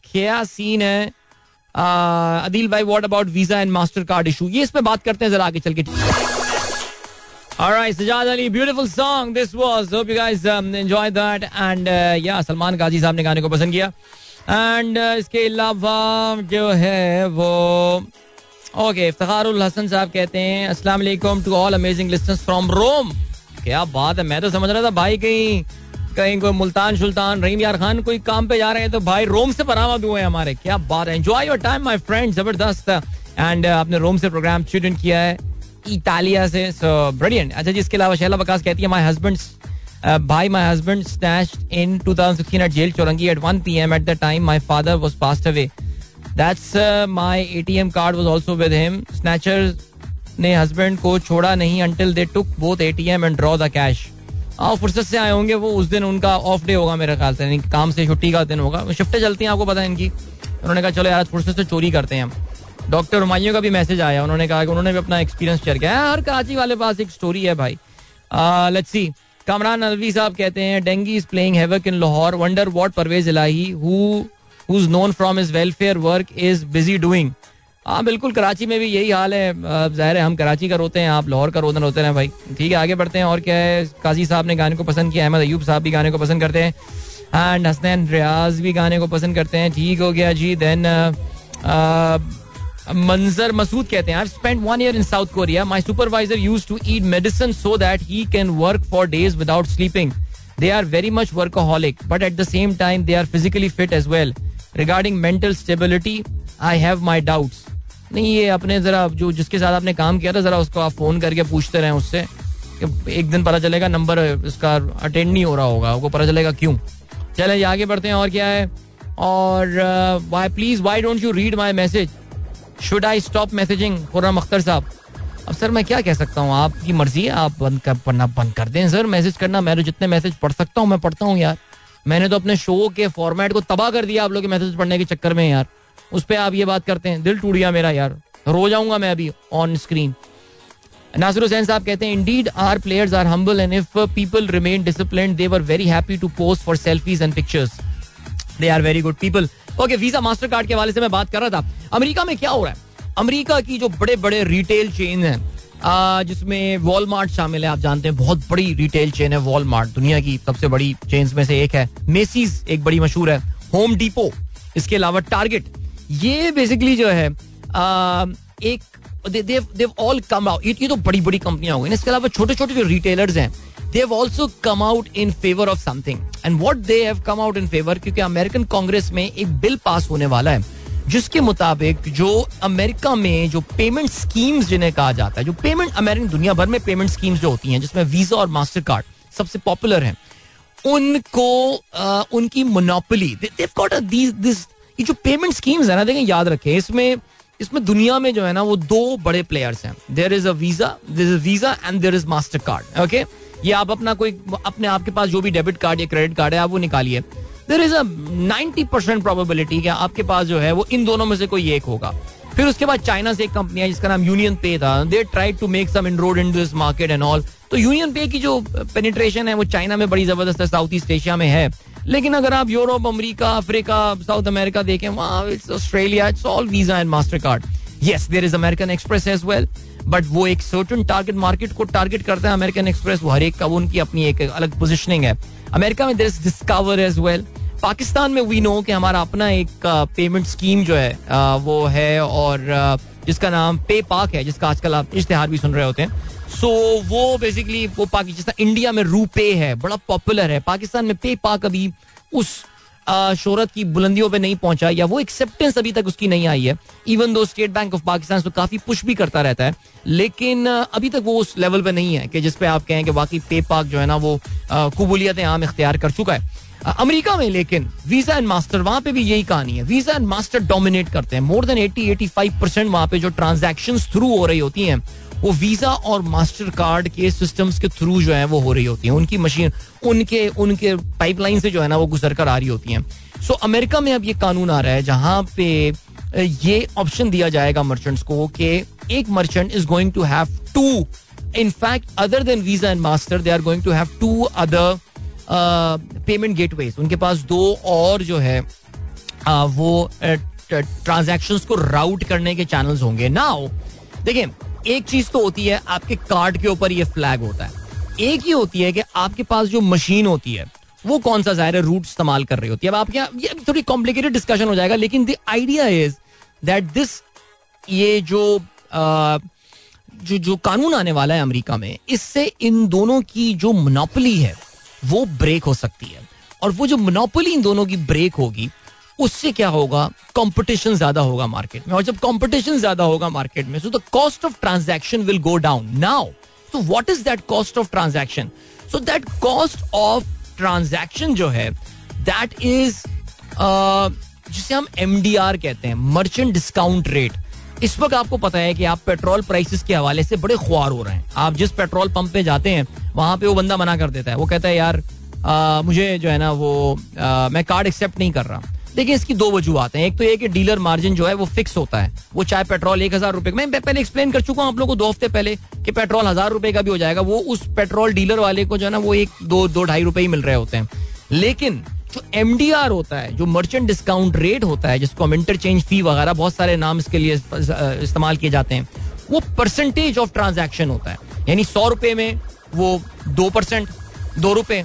क्या सीन है अदिल भाई what about Visa and Mastercard issue ये इस पे बात करते हैं जरा आगे चल के Alright, Sajad Ali, beautiful song this was. Hope you guys um, enjoyed that. And uh, yeah, Salman गाजी साहब ने गाने को पसंद किया. एंड uh, इसके अलावा जो है वो ओके इफ्तारुल हसन साहब कहते हैं अस्सलाम वालेकुम to all amazing listeners from Rome क्या बात है? मैं तो समझ रहा था भाई कहीं कहीं कोई मुल्तान सुल्तान रहीम यार खान कोई काम पे जा रहे हैं तो भाई रोम से बरामद हुए हैं हमारे। क्या बात है? Enjoy your time my friend ज़बरदस्त। एंड uh, आपने रोम से प्रोग्राम स्टूडेंट किया है इटालिया से सो ब्रिलियंट अच्छा जिसके अलावा शैला बकास कहती है माय हस्बैंड भाई my husband snatched in 2016 at Jail Chowrangi at 1 PM at the time my father was passed away that's my ATM card was also with him snatchers ने husband को छोड़ा नहीं until they took both ATM and draw the cash आओ, फुर्सत से आए होंगे, वो उस दिन उनका ऑफ़ डे होगा मेरे ख्याल से काम से छुट्टी का दिन होगा। शिफ्टें चलती हैं, आपको पता है इनकी। उन्होंने कहा, चलो यार, फुर्सत से चोरी करते हैं हम. डॉक्टर हुमायूं का भी मैसेज आया, उन्होंने कहा कि उन्होंने भी अपना एक्सपीरियंस शेयर किया। हर कराची वाले पास एक स्टोरी है भाई। लेट्स सी कमरान नलवी साहब कहते हैं dengue is playing havoc in Lahore wonder what Parvez Elahi who who's known from his welfare work is busy doing. हाँ बिल्कुल, कराची में भी यही हाल है। ज़ाहिर है, हम कराची का रोते हैं, आप लाहौर का रोदन रोते हैं भाई। ठीक है, आगे बढ़ते हैं, और क्या है? काजी साहब ने गाने को पसंद किया, अहमद अयूब साहब भी गाने को पसंद करते हैं। एंड हसनैन रियाज भी गाने को पसंद करते हैं। ठीक हो गया जी देन मंजर मसूद कहते हैं I spend one year in South Korea my supervisor use to eat medicine so that he can work for days without sleeping they are very much workaholic but at the same time they are physically fit as well regarding mental stability I have my doubts नहीं, ये अपने जरा जो जिसके साथ आपने काम किया था, जरा उसको आप फ़ोन करके पूछते रहे उससे कि एक दिन पता चलेगा नंबर इसका अटेंड नहीं हो रहा होगा, आपको पता चलेगा क्यों। चले आगे बढ़ते हैं, और क्या है? और why please why don't you read my message should I stop messaging Khurram Akhtar साहब। अब सर, मैं क्या कह सकता हूँ? आपकी मर्ज़ी है, आप बंद कर, पढ़ना बंद कर दें। सर मैसेज करना, मैं तो जितने मैसेज पढ़ सकता हूँ, मैं पढ़ता हूँ यार। मैंने तो अपने शो के फॉर्मेट को तबाह कर दिया आप लोग के मैसेज पढ़ने के चक्कर में यार। उस पर आप ये बात करते हैं, दिल टूट गया मेरा यार। रो जाऊँगा मैं अभी ऑन स्क्रीन नासिर हुसैन साहब कहते हैं indeed are players are humble and if people remain discipline they were very happy to post for selfies and pictures they are very good people okay Visa Mastercard के हवाले से मैं बात कर रहा था। अमेरिका में क्या हो रहा है? अमेरिका की जो बड़े बड़े रिटेल चेन है जिसमें वॉलमार्ट शामिल है आप जानते हैं बहुत बड़ी रिटेल चेन है वॉलमार्ट दुनिया की सबसे बड़ी चेन में से एक है। मेसीज एक बड़ी मशहूर है होम डिपो इसके अलावा टारगेट ये बेसिकली जो है आ, एक देव ऑल कम आउट ये तो बड़ी बड़ी कंपनियाँ हो गई इसके अलावा छोटे छोटे जो रिटेलर्स हैं they've also come out in favour of something and what they have come out in favour क्योंकि अमेरिकन कांग्रेस में एक बिल पास होने वाला है जिसके मुताबिक जो अमेरिका में जो पेमेंट स्कीम्स जिन्हें कहा जाता है जो पेमेंट अमेरिकन दुनिया भर में पेमेंट स्कीम्स जो होती हैं जिसमें वीज़ा और मास्टर कार्ड सबसे पॉपुलर हैं उनको आ, उनकी मोनोपली दिस ये जो पेमेंट स्कीम्स है ना देखें याद रखें इसमें इसमें दुनिया में जो है ना वो दो बड़े प्लेयर्स हैं। There is a Visa this is Visa and there is Mastercard okay ये आप अपना कोई अपने आपके पास जो भी डेबिट कार्ड या क्रेडिट कार्ड है आप वो निकालिए। There is a percent probability आपके पास जो है वो इन दोनों में से कोई एक होगा। फिर उसके बाद चाइना से एक कंपनी है जिसका नाम यूनियन पे था। They try to make some inroad in this market and all तो यूनियन पे की जो पेनिट्रेशन है वो चाइना में बड़ी ज़बरदस्त है साउथ ईस्ट एशिया में है। लेकिन अगर आप Europe America Africa South America देखें, वहाँ it's Australia it's all Visa and Mastercard yes there is American Express as well but वो एक सर्टन टारगेट मार्केट को टारगेट करता है अमेरिकन एक्सप्रेस वो हर एक का उनकी अपनी एक अलग पोजिशनिंग है। अमेरिका में there is Discover as well Pakistan में वी नो कि हमारा अपना एक पेमेंट स्कीम जो है आ, वो है और आ, जिसका नाम पे पाक है जिसका आजकल आप इश्तेहार भी सुन रहे होते हैं। सो so, वो बेसिकली वो पाकिस्तान इंडिया में रूपे है बड़ा पॉपुलर है। पाकिस्तान में पे पाक अभी उस शोहरत की बुलंदियों पे नहीं पहुँचा या वो एक्सेप्टेंस अभी तक उसकी नहीं आई है। Even though state bank of Pakistan काफ़ी पुश भी करता रहता है लेकिन अभी तक वो उस लेवल पे नहीं है कि जिसपे आप कहें कि बाकी पे पाक जो है ना वो कबूलियतें आम इख्तियार कर चुका है। अमेरिका में, लेकिन वीज़ा एंड मास्टर वहाँ पे भी यही कहानी है। वीज़ा एंड मास्टर डोमिनेट करते हैं। More than eighty eighty five percent वहाँ पे जो ट्रांजेक्शन थ्रू हो रही होती हैं, वो वीज़ा और मास्टर कार्ड के सिस्टम्स के थ्रू जो है, वो हो रही होती है। उनकी मशीन उनके उनके पाइपलाइन से जो है ना, वो गुजर कर आ रही होती हैं। सो अमेरिका में अब ये कानून आ रहा है, जहाँ पे ये ऑप्शन दिया जाएगा मर्चेंट्स को कि एक merchant is going to have to in fact other than Visa and Master they are going to have to other payment gateways उनके पास दो और जो है uh, वो ट्रांजेक्शन को राउट करने के चैनल्स होंगे. नाउ देखिए एक चीज़ तो होती है आपके कार्ड के ऊपर ये फ्लैग होता है. एक ही होती है कि आपके पास जो मशीन होती है वो कौन सा ज़ाहिर रूट इस्तेमाल कर रही होती है. अब आपके ये थोड़ी कॉम्प्लिकेटेड डिस्कशन हो जाएगा लेकिन the idea is that this ये जो आ, जो जो कानून आने वाला है अमेरिका में इससे इन दोनों की जो मोनोपली है वो ब्रेक हो सकती है। और वो जो मोनोपली इन दोनों की ब्रेक होगी, उससे क्या होगा? कंपटीशन ज़्यादा होगा मार्केट में। और जब कंपटीशन ज़्यादा होगा मार्केट में so the cost of transaction will go down now so what is that cost of transaction so that cost of transaction जो है दैट इज़ जिसे हम MDR कहते हैं मर्चेंट डिस्काउंट रेट इस वक्त आपको पता है कि आप पेट्रोल प्राइसेस के हवाले से बड़े ख्वार हो रहे हैं। आप जिस पेट्रोल पंप पे जाते हैं वहाँ पे वो बंदा मना कर देता है। वो कहता है यार आ, मुझे जो है ना वो आ, मैं कार्ड एक्सेप्ट नहीं कर रहा। देखिए इसकी दो वजूहत हैं। एक तो ये कि डीलर मार्जिन जो है वो फिक्स होता है। वो चाहे पेट्रोल एक हज़ार रुपए मैं पहले एक्सप्लेन कर चुका हूँ आप लोगों को दो हफ़्ते पहले कि पेट्रोल हज़ार रुपए का भी हो जाएगा। वो उस पेट्रोल डीलर वाले को जो है ना वो एक दो दो ढाई रुपए ही मिल रहे होते हैं। लेकिन जो एम होता है, जो मर्चेंट डिस्काउंट रेट होता है, जिसको हम इंटरचेंज फ़ी वगैरह, बहुत सारे नाम इसके लिए इस्तेमाल किए जाते हैं, वो परसेंटेज ऑफ़ ट्रांजेक्शन होता है। यानी सौ रुपए में वो दो परसेंट दो रुपए,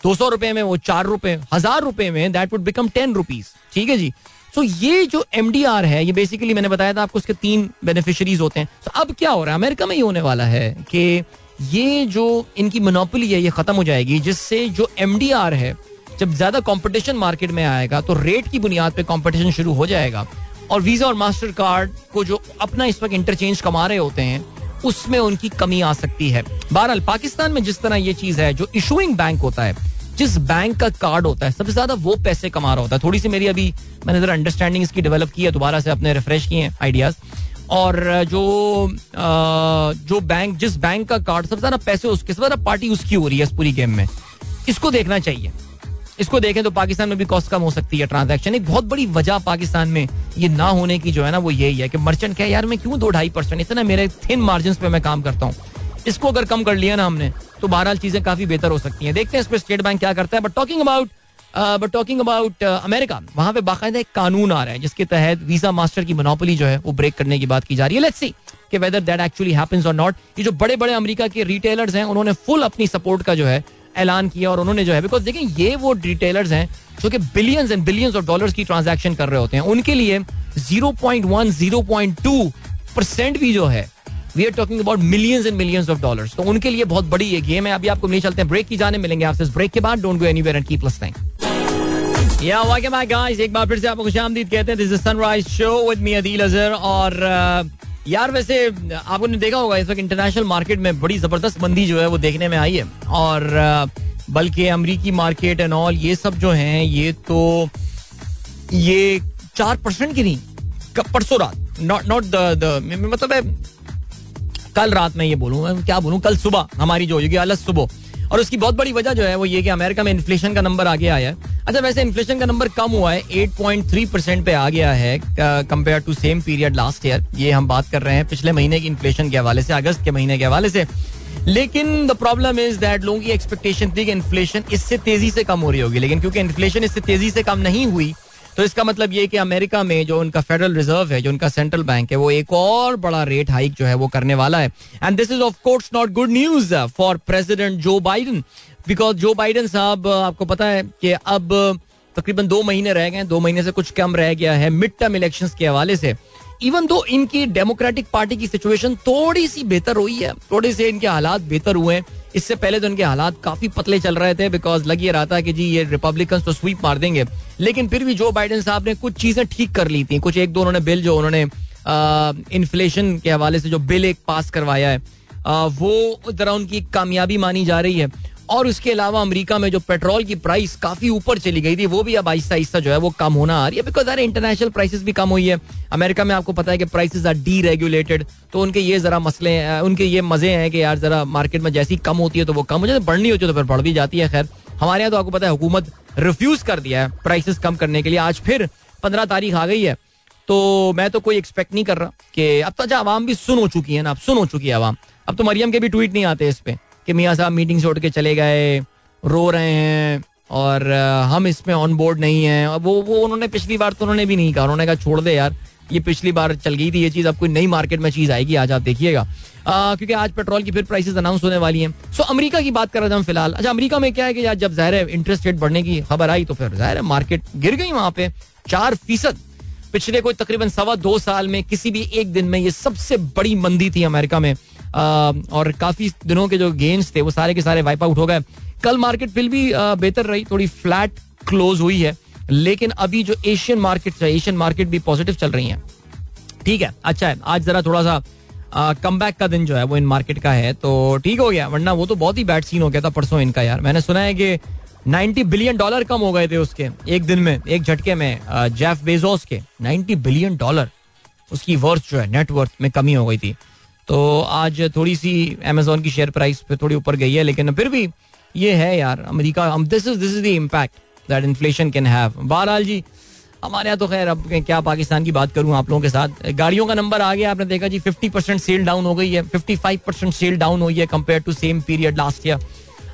दो सौ रुपए में वो चार रुपए, हज़ार रुपए में that would become ten rupees ठीक है जी? सो so ये जो MDR है, ये बेसिकली मैंने बताया था आपको उसके तीन बेनिफिशरीज होते हैं। So अब क्या हो रहा है? अमेरिका में ये होने वाला है कि ये जो इनकी मोनोपली है, ये खत्म हो जाएगी, जिससे जो MDR है जब ज़्यादा कंपटीशन मार्केट में आएगा तो रेट की बुनियाद पे कंपटीशन शुरू हो जाएगा। और वीज़ा और मास्टर कार्ड को जो अपना इस वक्त इंटरचेंज कमा रहे होते हैं उसमें उनकी कमी आ सकती है। बहरहाल पाकिस्तान में जिस तरह ये चीज़ है जो इशूइंग बैंक होता है जिस बैंक का कार्ड होता है सबसे ज़्यादा वो पैसे कमा रहा होता है। थोड़ी सी मेरी अभी मैंने जरा अंडरस्टैंडिंग इसकी डेवलप की है दोबारा से अपने रिफ्रेश किए आइडियाज़ और जो आ, जो बैंक जिस बैंक का कार्ड सबसे ज़्यादा पैसे उसके सबसे ज़्यादा पार्टी उसकी हो रही है इस पूरी गेम में। इसको देखना चाहिए। इसको देखें तो पाकिस्तान में भी कॉस्ट कम हो सकती है ट्रांजैक्शन एक बहुत बड़ी वजह पाकिस्तान में ये ना होने की जो है ना, वो यही है कि मर्चेंट क्या यार, मैं क्यों दो ढाई परसेंट इतना मेरे थिन मार्जिन पे मैं काम करता हूँ। इसको अगर कम कर लिया ना हमने तो बहरहाल चीज़ें काफ़ी बेहतर हो सकती हैं। देखते हैं इस पर स्टेट बैंक क्या करता है। But talking about but talking about America वहाँ पे बाकायदा एक कानून आ रहा है, जिसके तहत वीज़ा मास्टर की मोनोपली जो है, वो ब्रेक करने की बात की जा रही है। लेट्स सी कि वेदर दैट एक्चुअली हैपेंस और नॉट ये जो बड़े बड़े अमेरिका के रिटेलर्स हैं, उन्होंने फुल अपनी सपोर्ट का जो है ऐलान किया और उन्होंने जो है बिकॉज़ देखें ये वो रिटेलर्स हैं जो कि billions and billions of dollars की ट्रांजैक्शन कर रहे होते हैं। उनके लिए 0.1 0.2 परसेंट भी जो है we are talking about millions and millions of dollars तो उनके लिए बहुत बड़ी ये गेम है। अभी आपको नहीं चलते हैं। ब्रेक की जाने मिलेंगे आपसे। ब्रेक के बाद don't go anywhere and keep listening yeah welcome back guys एक बार फिर से आपको खुशामदीद कहते हैं। This is Sunrise show with me Adeel Azhar और uh, यार, वैसे, आपको ने देखा होगा, इस वक्त इंटरनेशनल मार्केट में बड़ी ज़बरदस्त मंदी जो है वो देखने में आई है। और बल्कि अमरीकी मार्केट एंड ऑल ये सब जो हैं, ये तो ये चार परसेंट की नहीं परसों रात नॉट नॉट द मतलब कल रात में ये बोलूँ क्या बोलूँ, कल सुबह हमारी जो होगी, अलग सुबह। और उसकी बहुत बड़ी वजह जो है वो ये कि अमेरिका में इन्फ्लेशन का नंबर आगे आया है। अच्छा वैसे इन्फ्लेशन का नंबर कम हुआ है 8.3 परसेंट पे आ गया है compare to same period last year ये हम बात कर रहे हैं, पिछले महीने की इन्फ्लेशन के हवाले से, अगस्त के महीने के हवाले से। लेकिन द प्रॉब्लम इज़ दैट लोगों की एक्सपेक्टेशन थी कि इन्फ्लेशन इससे तेज़ी से कम हो रही होगी। लेकिन क्योंकि इन्फ्लेशन इससे तेज़ी से कम नहीं हुई तो इसका मतलब ये कि अमेरिका में जो उनका फेडरल रिज़र्व है, जो उनका सेंट्रल बैंक है, वो एक और बड़ा रेट हाइक जो है वो करने वाला है। And this is of course not good news for President Joe Biden because Joe Biden साहब, आपको पता है कि अब तकरीबन दो महीने रह गए दो महीने से कुछ कम रह गया है मिड टर्म इलेक्शन के हवाले से। इवन दो इनकी डेमोक्रेटिक पार्टी की सिचुएशन थोड़ी सी बेहतर हुई है थोड़े से इनके हालात बेहतर हुए हैं। इससे पहले तो इनके हालात काफ़ी पतले चल रहे थे बिकॉज़ लग ये रहा था कि जी ये रिपब्लिकन तो स्वीप मार देंगे। लेकिन फिर भी जो बाइडेन साहब ने कुछ चीज़ें ठीक कर ली थी। कुछ एक दो उन्होंने बिल जो उन्होंने इन्फ्लेशन के हवाले से जो बिल एक पास करवाया है आ, वो जरा उनकी कामयाबी मानी जा रही है। और उसके अलावा अमेरिका में जो पेट्रोल की प्राइस काफ़ी ऊपर चली गई थी, वो भी अब आहिस्ता आहिस्ता जो है वो कम होना आ रही है बिकॉज़ अरे इंटरनेशनल प्राइसेस भी कम हुई है। अमेरिका में आपको पता है कि प्राइसेस आर डी रेगुलेटेड तो उनके ये जरा मसले हैं उनके ये मज़े हैं कि यार जरा मार्केट में जैसी कम होती है तो वो कम हो जाती है, बढ़नी होती है तो फिर बढ़ भी जाती है, खैर। हमारे यहाँ तो आपको पता है हुकूमत रिफ्यूज कर दिया है प्राइसेस कम करने के लिए। आज फिर पंद्रह तारीख आ गई है तो मैं तो कोई एक्सपेक्ट नहीं कर रहा कि, अब तो अच्छा आवाम भी सुन हो चुकी है ना, अब सुन हो चुकी है आवाम। अब तो मरियम के भी ट्वीट नहीं आते इस पे। कि मियाँ साहब मीटिंग उठ के चले गए, रो रहे हैं और हम इसमें ऑन बोर्ड नहीं है। वो वो उन्होंने पिछली बार तो उन्होंने भी नहीं कहा। उन्होंने कहा, छोड़ दे यार, ये पिछली बार चल गई थी ये चीज़, अब कोई नई मार्केट में चीज़ आएगी, आज आप देखिएगा। क्योंकि आज पेट्रोल की फिर प्राइसेस अनाउंस होने वाली हैं। सो अमेरिका की बात कर रहे थे हम फ़िलहाल। अच्छा अमेरिका में क्या है कि यार, जब ज़ाहिर है इंटरेस्ट रेट बढ़ने की खबर आई तो फिर ज़ाहिर है मार्केट गिर गई वहाँ पे। चार फ़ीसद पिछले कोई तकरीबन सवा दो साल में किसी भी एक दिन में ये सबसे बड़ी मंदी थी अमेरिका में। और काफ़ी दिनों के जो गेम्स थे, वो सारे के सारे वाइप आउट हो गए। कल मार्केट फिर भी बेहतर रही, थोड़ी फ्लैट क्लोज हुई है। लेकिन अभी जो एशियन मार्केट है एशियन मार्केट भी पॉजिटिव चल रही है। ठीक है अच्छा है। आज जरा थोड़ा सा कम बैक का दिन जो है, वो इन मार्केट का है। तो ठीक हो गया, वरना वो तो बहुत ही बैड सीन हो गया था परसों इनका यार। मैंने सुना है कि 90 बिलियन डॉलर कम हो गए थे उसके, एक दिन में, एक झटके में जेफ बेजोस के। 90 बिलियन डॉलर, उसकी वर्थ जो है नेटवर्थ में कमी हो गई थी। तो आज थोड़ी सी अमेजोन की शेयर प्राइस पे थोड़ी ऊपर गई है, लेकिन फिर भी ये है यार, America this is this is the impact that inflation can have बहरहाल जी, हमारे यहाँ तो खैर, अब क्या पाकिस्तान की बात करूँ आप लोगों के साथ? गाड़ियों का नंबर आ गया, आपने देखा जी 50 परसेंट सेल डाउन हो गई है 55 परसेंट सेल डाउन हुई है compare to same period last year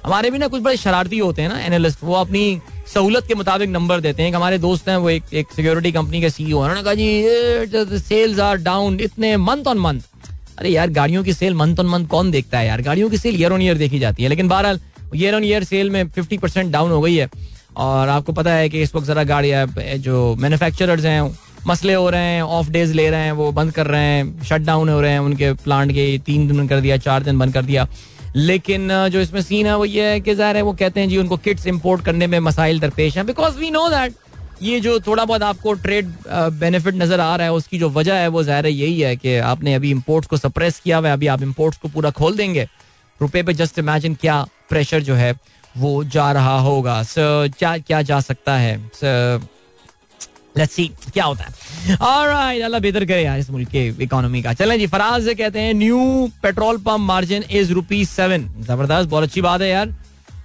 हमारे भी ना कुछ बड़े शरारती होते हैं ना एनालिस्ट वो अपनी सहूलत के मुताबिक नंबर देते हैं। हमारे दोस्त हैं, वो एक एक सिक्योरिटी कंपनी के सीईओ हैं। उन्होंने कहा जी सेल्स आर डाउन इतने मंथ ऑन मंथ अरे यार, गाड़ियों की सेल मंथ ऑन मंथ कौन देखता है यार? गाड़ियों की सेल ईयर ऑन ईयर देखी जाती है। लेकिन बहरहाल ईयर ऑन ईयर सेल में फिफ्टी परसेंट डाउन हो गई है। और आपको पता है कि इस वक्त जरा गाड़ियाँ जो मैन्युफैक्चरर्स हैं, मसले हो रहे हैं ऑफ़ डेज़ ले रहे हैं, वो बंद कर रहे हैं शट डाउन हो रहे हैं, उनके प्लांट के तीन दिन कर दिया, चार दिन बंद कर दिया। लेकिन जो इसमें सीन है, वो ये है कि ज़ाहिर है, वो कहते हैं जी, उनको किट्स इंपोर्ट करने में मसाइल दरपेश हैं। बिकॉज़ वी नो दैट ये जो थोड़ा बहुत आपको ट्रेड बेनिफिट नज़र आ रहा है, उसकी जो वजह है, वो ज़ाहिर यही है कि आपने अभी इम्पोर्ट्स को सप्रेस किया हुआ है, अभी आप इम्पोर्ट्स को पूरा खोल देंगे। रुपए पे जस्ट इमेजिन क्या प्रेशर जो है, वो जा रहा होगा। सर क्या क्या जा सकता है? लेट्स सी क्या होता है। ऑलराइट अल्लाह बेहतर करे यार इस मुल्क के इकोनॉमी का। चलें जी, फराज से कहते हैं new petrol pump margin is rupees seven ज़बरदस्त, बहुत अच्छी बात है यार।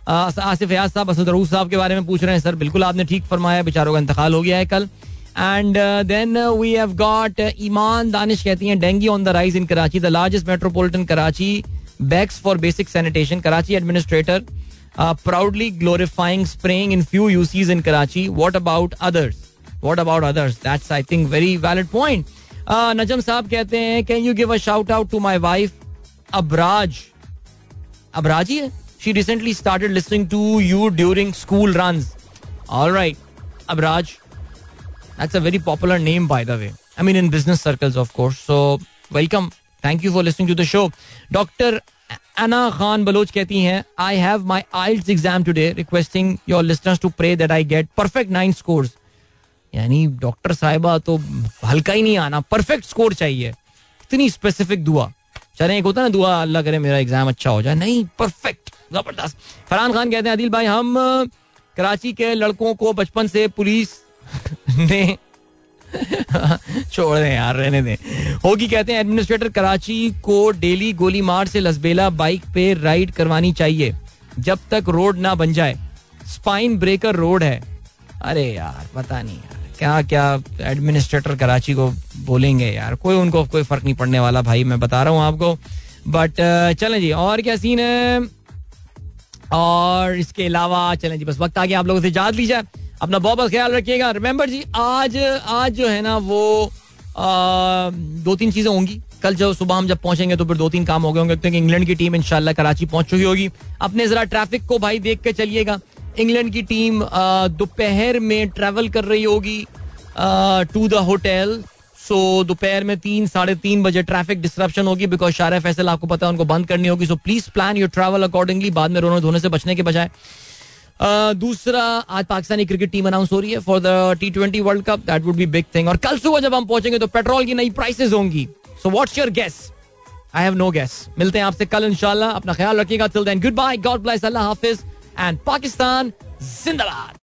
आसिफ याद साहब असद रूफ साहब के बारे में पूछ रहे हैं। सर, बिल्कुल आपने ठीक फरमाया, बेचारों का इंतकाल हो गया है कल। And then we have got Iman, Danish कहती हैं, dengue on the rise in Karachi the largest metropolitan Karachi begs for basic sanitation Karachi administrator proudly glorifying spraying in few UCs in Karachi. What about others what about others that's I think very valid point Najam साहब कहते हैं can you give a shout out to my wife Abraj Abraj ही है? She recently started listening to you during school run all right Abraj that's a very popular name by the way I mean in business circles of course so welcome thank you for listening to the show doctor Ana Khan Baloch कहती हैं I have my IELTS exam today requesting your listeners to pray that I get perfect nine scores यानी doctor साहिबा तो हल्का ही नहीं आना perfect score चाहिए। इतनी स्पेसिफिक दुआ। चले, एक होता ना, दुआ, अल्लाह करे मेरा एग्ज़ाम अच्छा हो जाए। नहीं परफेक्ट ज़बरदस्त। फरहान खान कहते हैं आदिल भाई, हम कराची के लड़कों को बचपन से पुलिस ने छोड़ दें यार, रहने दें। होगी कहते हैं, एडमिनिस्ट्रेटर कराची को डेली गोली मार से लसबेला बाइक पे राइड करवानी चाहिए, जब तक रोड ना बन जाए। स्पाइन ब्रेकर रोड है। अरे यार, पता नहीं यार, क्या क्या एडमिनिस्ट्रेटर कराची को बोलेंगे यार, कोई उनको कोई फ़र्क नहीं पड़ने वाला भाई, मैं बता रहा हूँ आपको। बट चलें जी, और क्या सीन है? और इसके अलावा चलें जी बस वक्त आ गया आप लोगों से याद लीजिए। अपना बहुत बहुत ख्याल रखिएगा। रिमेंबर जी आज आज जो है ना वो आ, दो तीन चीज़ें होंगी। कल जब सुबह हम जब पहुँचेंगे तो फिर दो तीन काम हो गए होंगे। क्योंकि इंग्लैंड की टीम इंशाल्लाह कराची पहुँच चुकी होगी। अपने जरा ट्रैफ़िक को भाई देख के चलिएगा। इंग्लैंड की टीम दोपहर में ट्रेवल कर रही होगी टू द होटल सो दोपहर में तीन, साढ़े तीन बजे ट्रैफ़िक डिस्ट्रप्शन होगी बिकॉज़ शार फैसल, आपको पता है, उनको बंद करनी होगी। So please plan your travel accordingly बाद में रोने धोने से बचने के बजाय। दूसरा, आज पाकिस्तानी क्रिकेट टीम अनाउंस हो रही है for the T twenty world cup that would be big thing और कल सुबह जब हम पहुँचेंगे तो पेट्रोल की नई प्राइसेस होंगी। So what's your guess I have no guess मिलते हैं आपसे कल इंशाल्लाह। अपना ख्याल रखिएगा। Till then goodbye God bless अल्लाह हाफिज. एंड पाकिस्तान, जिंदाबाद.